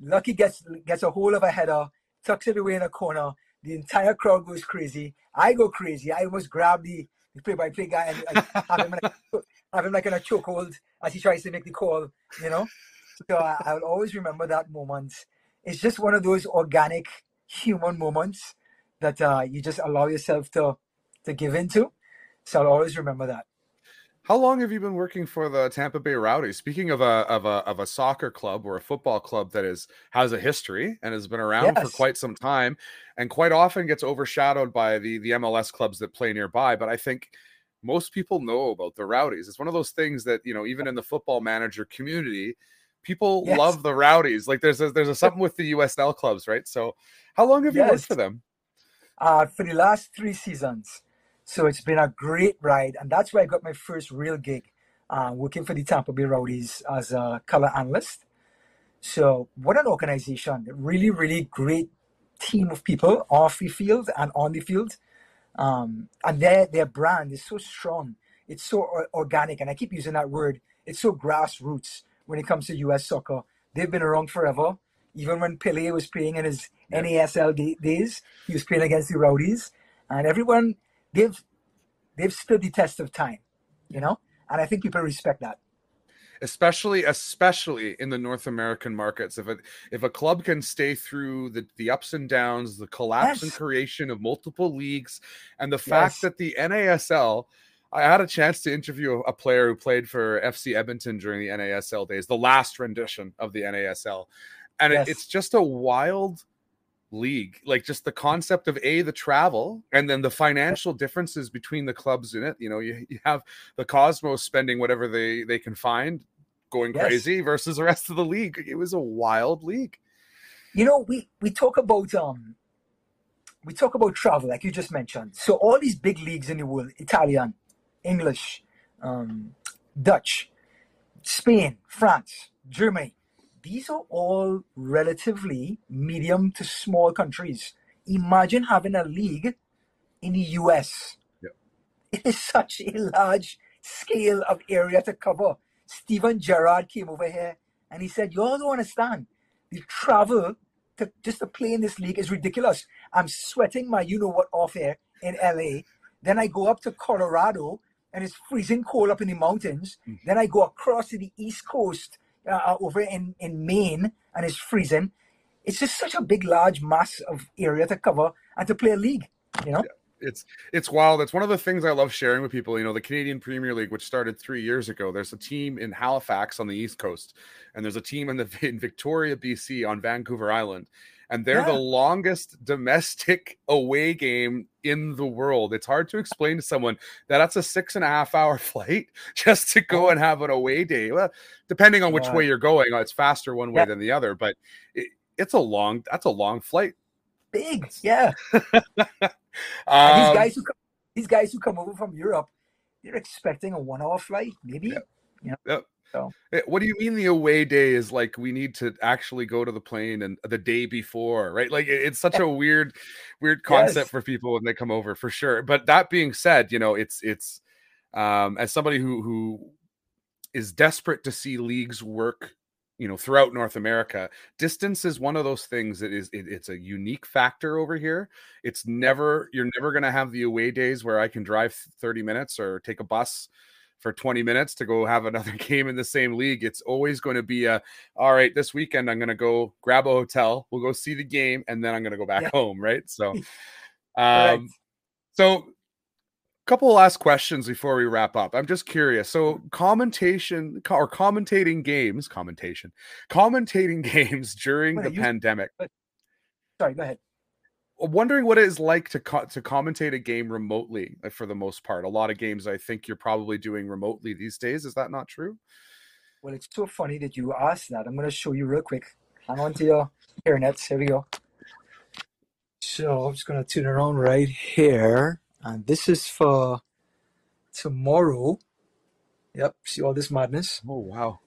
Lucky gets gets a hold of a header, tucks it away in a corner. The entire crowd goes crazy. I go crazy. I almost grab the, the play-by-play guy and, and have him like, *laughs* have him like in a chokehold as he tries to make the call. You know, so I, I'll always remember that moment. It's just one of those organic human moments that uh, you just allow yourself to to give into. So I'll always remember that. How long have you been working for the Tampa Bay Rowdies? Speaking of a of a of a soccer club or a football club that is has a history and has been around yes. for quite some time, and quite often gets overshadowed by the the MLS clubs that play nearby. But I think most people know about the Rowdies. It's one of those things that you know, even in the football manager community, people yes. love the Rowdies. Like there's a, there's a something with the USL clubs, right? So, how long have you yes. worked for them? Uh, for the last three seasons. So it's been a great ride, and that's where I got my first real gig, uh, working for the Tampa Bay Rowdies as a color analyst. So what an organization! Really, really great team of people off the field and on the field, um, and their their brand is so strong. It's so organic, and I keep using that word. It's so grassroots when it comes to U.S. soccer. They've been around forever. Even when Pele was playing in his NASL days, he was playing against the Rowdies, and everyone they've they've stood the test of time, you know, and I think people respect that. Especially, especially in the North American markets, if a if a club can stay through the the ups and downs, the collapse yes. and creation of multiple leagues, and the fact yes. that the NASL I had a chance to interview a player who played for FC Edmonton during the NASL days, the last rendition of the NASL. And yes. it, it's just a wild league like just the concept of a the travel and then the financial differences between the clubs in it you know you, you have the cosmos spending whatever they they can find going yes. crazy versus the rest of the league. It was a wild league. You know we we talk about um we talk about travel like you just mentioned. So all these big leagues in the world italian english um dutch spain france germany these are all relatively medium to small countries. Imagine having a league in the US. *laughs* It is such a large scale of area to cover. Steven Gerrard came over here and he said, Y'all don't understand. The travel to just to play in this league is ridiculous. I'm sweating my you know what off here in LA. Then I go up to Colorado and it's freezing cold up in the mountains. Mm-hmm. Then I go across to the East Coast uh, over in, in Maine and it's freezing. It's just such a big, large mass of area to cover and to play a league, you know? Yeah, it's it's wild. It's one of the things I love sharing with people. You know, the Canadian Premier League, which started three years ago. There's a team in Halifax on the East Coast, and there's a team in the *laughs* in Victoria, BC, on Vancouver Island and they're yeah. the longest domestic *laughs* away game in the world. It's hard to explain to someone that that's a six and a half hour *laughs* flight just to go oh. and have an away day. Well, depending on which way you're going, it's faster one way yeah. than the other, but it, it's a long. That's a long flight. Big, yeah. *laughs* um, these guys who come, these guys who come over from Europe, they're expecting a one hour flight, maybe. Yeah. You know? Yep. So, eh, what do you mean the away day is like we need to actually go to the plane and the day before, right? Like it's such a weird, weird concept yes. for people when they come over, for sure. But that being said, you know, it's it's um, as somebody who who is desperate to see leagues work you know throughout north america distance is one of those things that is it, it's a unique factor over here it's never you're never going to have the away days where i can drive 30 minutes or take a bus for 20 minutes to go have another *laughs* game in the same league. It's always going to be a all right, this weekend I'm going to go grab a hotel, we'll go see the game and then I'm going to go back yeah. home, right? So *laughs* um so a couple of last questions before we wrap up. I'm just curious. So commentation or commentating games, commentation, commentating *laughs* games during Wait, the you, pandemic. Sorry, go ahead wondering what it is like to co- to commentate a game remotely for the most part. A lot of games I think you're probably doing remotely these days. Is that not true? Well, it's so funny that you asked that. I'm going to show you real quick. Hang on to your hairnets. Here we go. So I'm just going to turn around right here. And this is for tomorrow. Yep. See all this madness? Oh, wow.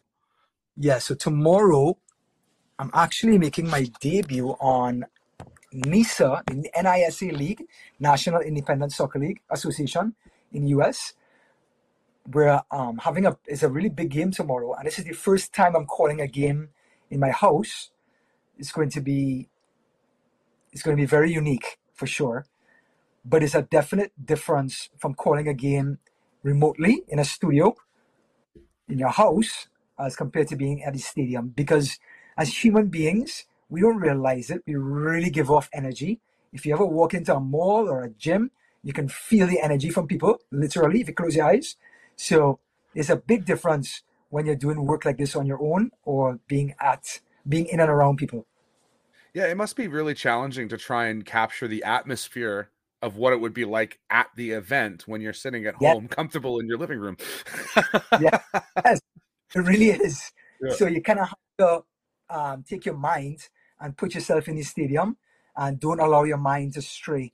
Yeah. So tomorrow, I'm actually making my debut on NISA, the NISA League, National Independent Soccer League Association in US. We're um, having a it's a really big game tomorrow, and this is the first time I'm calling a game in my house. It's going to be it's going to be very unique for sure, but it's a definite difference from calling a game remotely in a studio in your house as compared to being at the stadium because as human beings we don't realize it. We really give off energy If you ever walk into a mall or a gym, you can feel the energy from people, literally, if you close your eyes. So there's a big difference when you're doing work like this on your own or being at being in and around people. Yeah, it must be really challenging to try and capture the atmosphere of what it would be like at the event when you're sitting at Yeah. home comfortable in your living room. Yeah. *laughs* Yes, it really is. Yeah. So you kind of have to um, take your mind and put yourself in the stadium, and don't allow your mind to stray.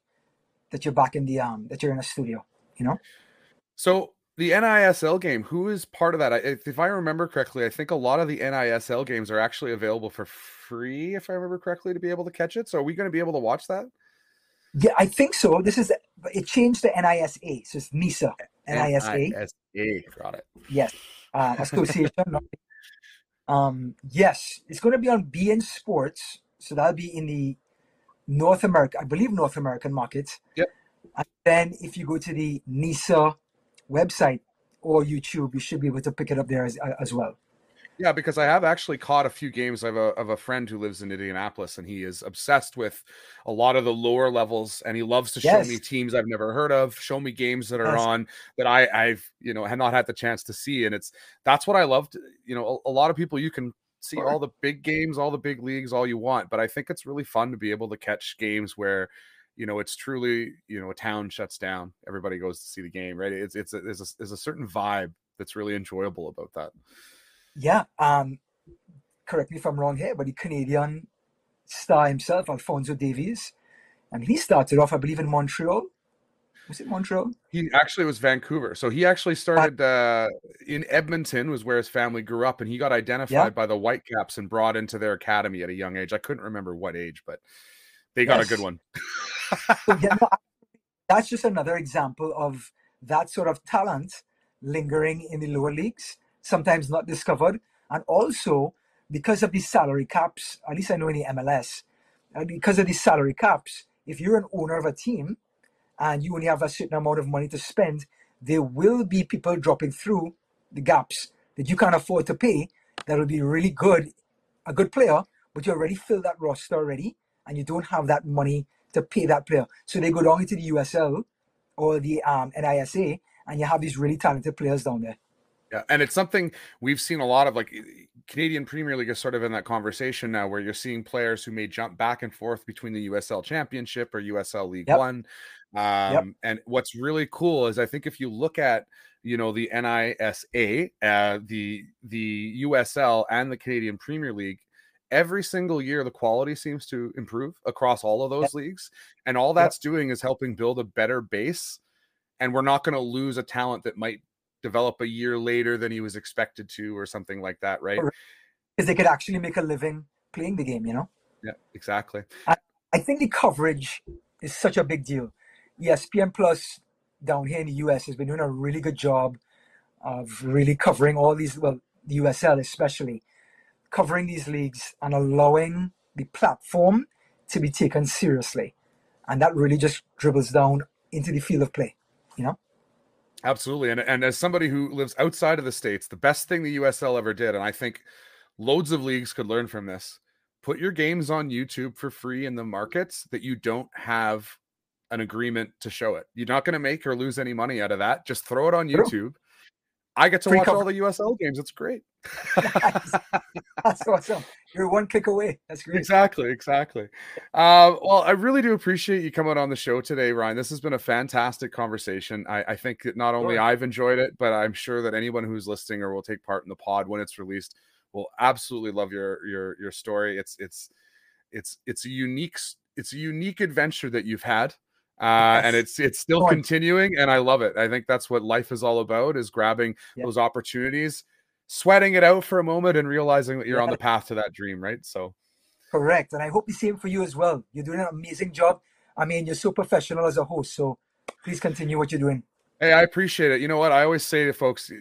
That you're back in the um that you're in a studio. You know. So the NISL game, who is part of that? I, if if I remember correctly, I think a lot of the NISL games are actually available for free, if I remember correctly, to be able to catch it. So are we going to be able to watch that? Yeah, I think so. This is it changed to NISA, so it's NISA, NISA. NISA. Got it. Yes, uh, association. *laughs* um, yes, it's going to be on beIN Sports, so that'll be in the North America, I believe, North American market. Yep. And then if you go to the NISA website or YouTube, you should be able to pick it up there as, as well. Yeah, because I have actually caught a few games of a of a friend who lives in Indianapolis, and he is obsessed with a lot of the lower levels, and he loves to show me teams I've never heard of, show me games that are Yes. on that I I've you know had not had the chance to see, and it's that's what I loved. You know, a, a lot of people you can see all the big games, all the big leagues, all you want, but I think it's really fun to be able to catch games where you know it's truly you know a town shuts down, everybody goes to see the game, right? It's it's a, there's a there's a certain vibe that's really enjoyable about that. Yeah. Um, correct me if I'm wrong here, but the Canadian star himself, Alfonso Davies, and he started off, I believe, in Montreal. Was it Montreal? He actually was Vancouver. So he actually started uh, in Edmonton, was where his family grew up, and he got identified by the Whitecaps and brought into their academy at a young age. I couldn't remember what age, but they got a good one. Yeah, *laughs* no, that's just another example of that sort of talent lingering in the lower leagues, sometimes not discovered. And also, because of these salary caps, at least I know in the MLS, because of these salary caps, if you're an owner of a team and you only have a certain amount of money to spend, there will be people dropping through the gaps that you can't afford to pay that will be really good, a good player, but you already filled that roster already and you don't have that money to pay that player. So they go down into the USL or the um, NISA and you have these really talented players down there. Yeah, and it's something we've seen a lot of. Like Canadian Premier League is sort of in that conversation now, where you're seeing players who may jump back and forth between the USL Championship or USL League Yep. One. Um, And what's really cool is I think if you look at you know the NISA, uh, the the USL, and the Canadian Premier League. Every single year, the quality seems to improve across all of those leagues, and all that's doing is helping build a better base. And we're not going to lose a talent that might develop a year later than he was expected to or something like that right Because they could actually make a living playing the game, you know? yeah exactly I think the coverage is such a big deal. ESPN Plus down here in the US has been doing a really good job of really covering all these, well, the USL especially, covering these leagues and allowing the platform to be taken seriously. And that really just dribbles down into the field of play, you know? Absolutely and, and as somebody who lives outside of the states the best thing the usl ever did and i think loads of leagues could learn from this put your games on youtube for free in the markets that you don't have an agreement to show it. You're not going to make or lose any money out of that just throw it on youtube i get to Free watch cover- all the usl games it's great That's *laughs* awesome. You're one kick away. That's great. Exactly, exactly. Uh, well, I really do appreciate you coming on the show today, Ryan. This has been a fantastic conversation. I, I think that not only Sure. I've enjoyed it, but I'm sure that anyone who's listening or will take part in the pod when it's released will absolutely love your your your story. It's it's it's it's a unique it's a unique adventure that you've had. Uh, and it's it's still continuing, and I love it. I think that's what life is all about: is grabbing Yeah. those opportunities, sweating it out for a moment, and realizing that you're on the path to that dream. Right? So, Correct. And I hope the same for you as well. You're doing an amazing job. I mean, you're so professional as a host. So please continue what you're doing. Hey, I appreciate it. You know what? I always say to folks,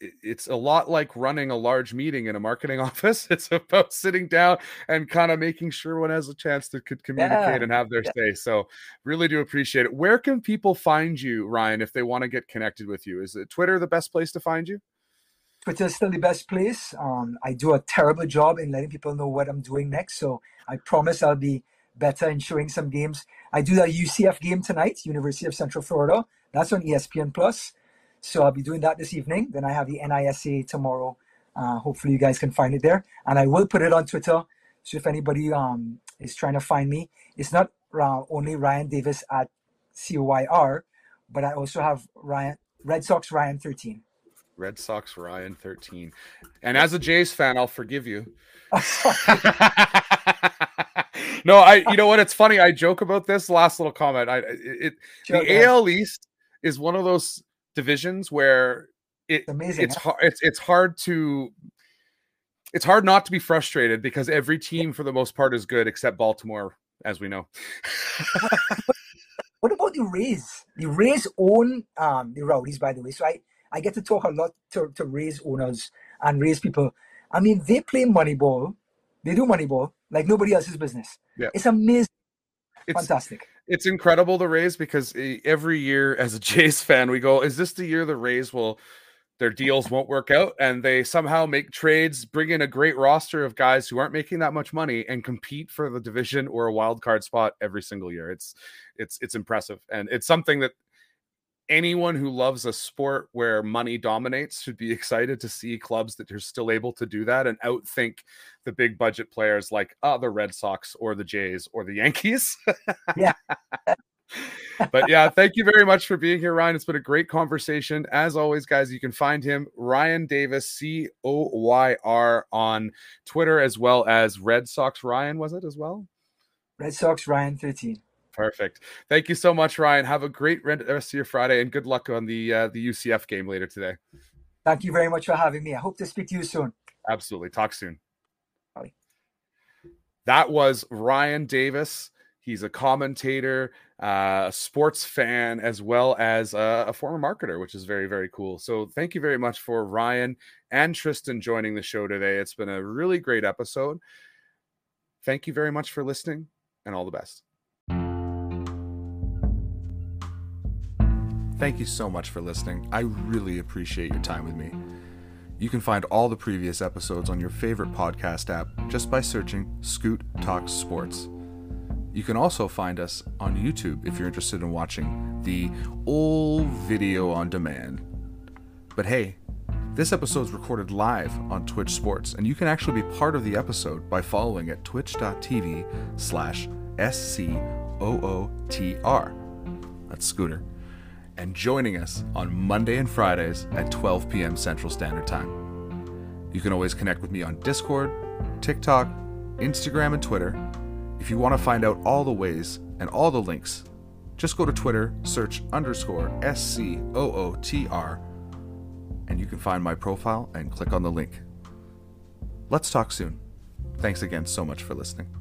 it's a lot like running a large meeting in a marketing *laughs* office. It's about sitting down and kind of making sure one has a chance to could communicate Yeah. and have their Yeah. say. So, really do appreciate it. Where can people find you, Ryan, if they want to get connected with you? Is it Twitter the best place to find you? Twitter is still the best place. Um, I do a terrible job in letting people know what I'm doing next. So I promise I'll be better in showing some games. I do the UCF game tonight, University of Central Florida. That's on ESPN Plus. So I'll be doing that this evening. Then I have the NISA tomorrow. Uh, hopefully you guys can find it there, and I will put it on Twitter. So if anybody um, is trying to find me, it's not uh, only Ryan Davis at COYR, but I also have Ryan Red Sox Ryan 13. Red Sox Ryan 13. And as a Jays fan, I'll forgive you. *laughs* *laughs* no, I you know what? It's funny. I joke about this last little comment. I it, sure, the AL East is one of those divisions where it, it's amazing. It's hard. It's it's hard to it's hard not to be frustrated because every team for the most part is good except Baltimore, as we know. what about the Rays? The Rays own um, the Rowdies, by the way. So I, I get to talk a lot to, to Rays owners and Rays people. I mean, they play Moneyball. They do Moneyball like nobody else's business. Yeah. It's amazing. It's, Fantastic. It's incredible the Rays because eh, every year as a *laughs* Jays fan, we go, is this the year the Rays will – their deals won't work out? And they somehow make trades bring in a great roster of guys who aren't making that much money and compete for the division or a wild card spot every single year. It's it's it's impressive. And it's something that anyone who loves a sport where money dominates should be *laughs* excited to see clubs that are still able to do that and outthink the big budget players like uh, the Red Sox or the Jays or the *laughs* Yankees. yeah. *laughs* but yeah, thank you very much for being here, Ryan. It's been a great conversation. As always, guys, you can find him, Ryan Davis, C O Y R, on Twitter, as well as Red Sox Ryan, was it as well? Red Sox Ryan 13. Perfect. Thank you so much, Ryan. Have a great rest of your Friday and good luck on the uh, the UCF game later today. Thank you very much for having me. I hope to speak to you soon. Absolutely. Talk soon. Bye. That was Ryan Davis. He's a commentator, uh, a sports fan, as well as a, a former marketer, which is very, very cool. So, thank you very much for Ryan and Tristan joining the show today. It's been a really great episode. Thank you very much for listening, and all the best. Thank you so much for listening. I really appreciate your time with me. You can find all the previous episodes on your favorite podcast app just by searching Scoot Talks Sports. You can also find us on YouTube if you're interested in watching the old video on demand. But hey, this episode is recorded live on Twitch Sports, and you can actually be part of the episode by following at twitch.tv slash S-C-O-O-T-R. That's Scooter. And joining us on Monday and Fridays at 12 p.m. Central Standard Time. You can always connect with me on Discord, TikTok, Instagram, and Twitter if you want to find out all the ways and all the links, just go to Twitter, search underscore S C O O T R, and you can find my profile and click on the link. Let's talk soon. Thanks again so much for listening.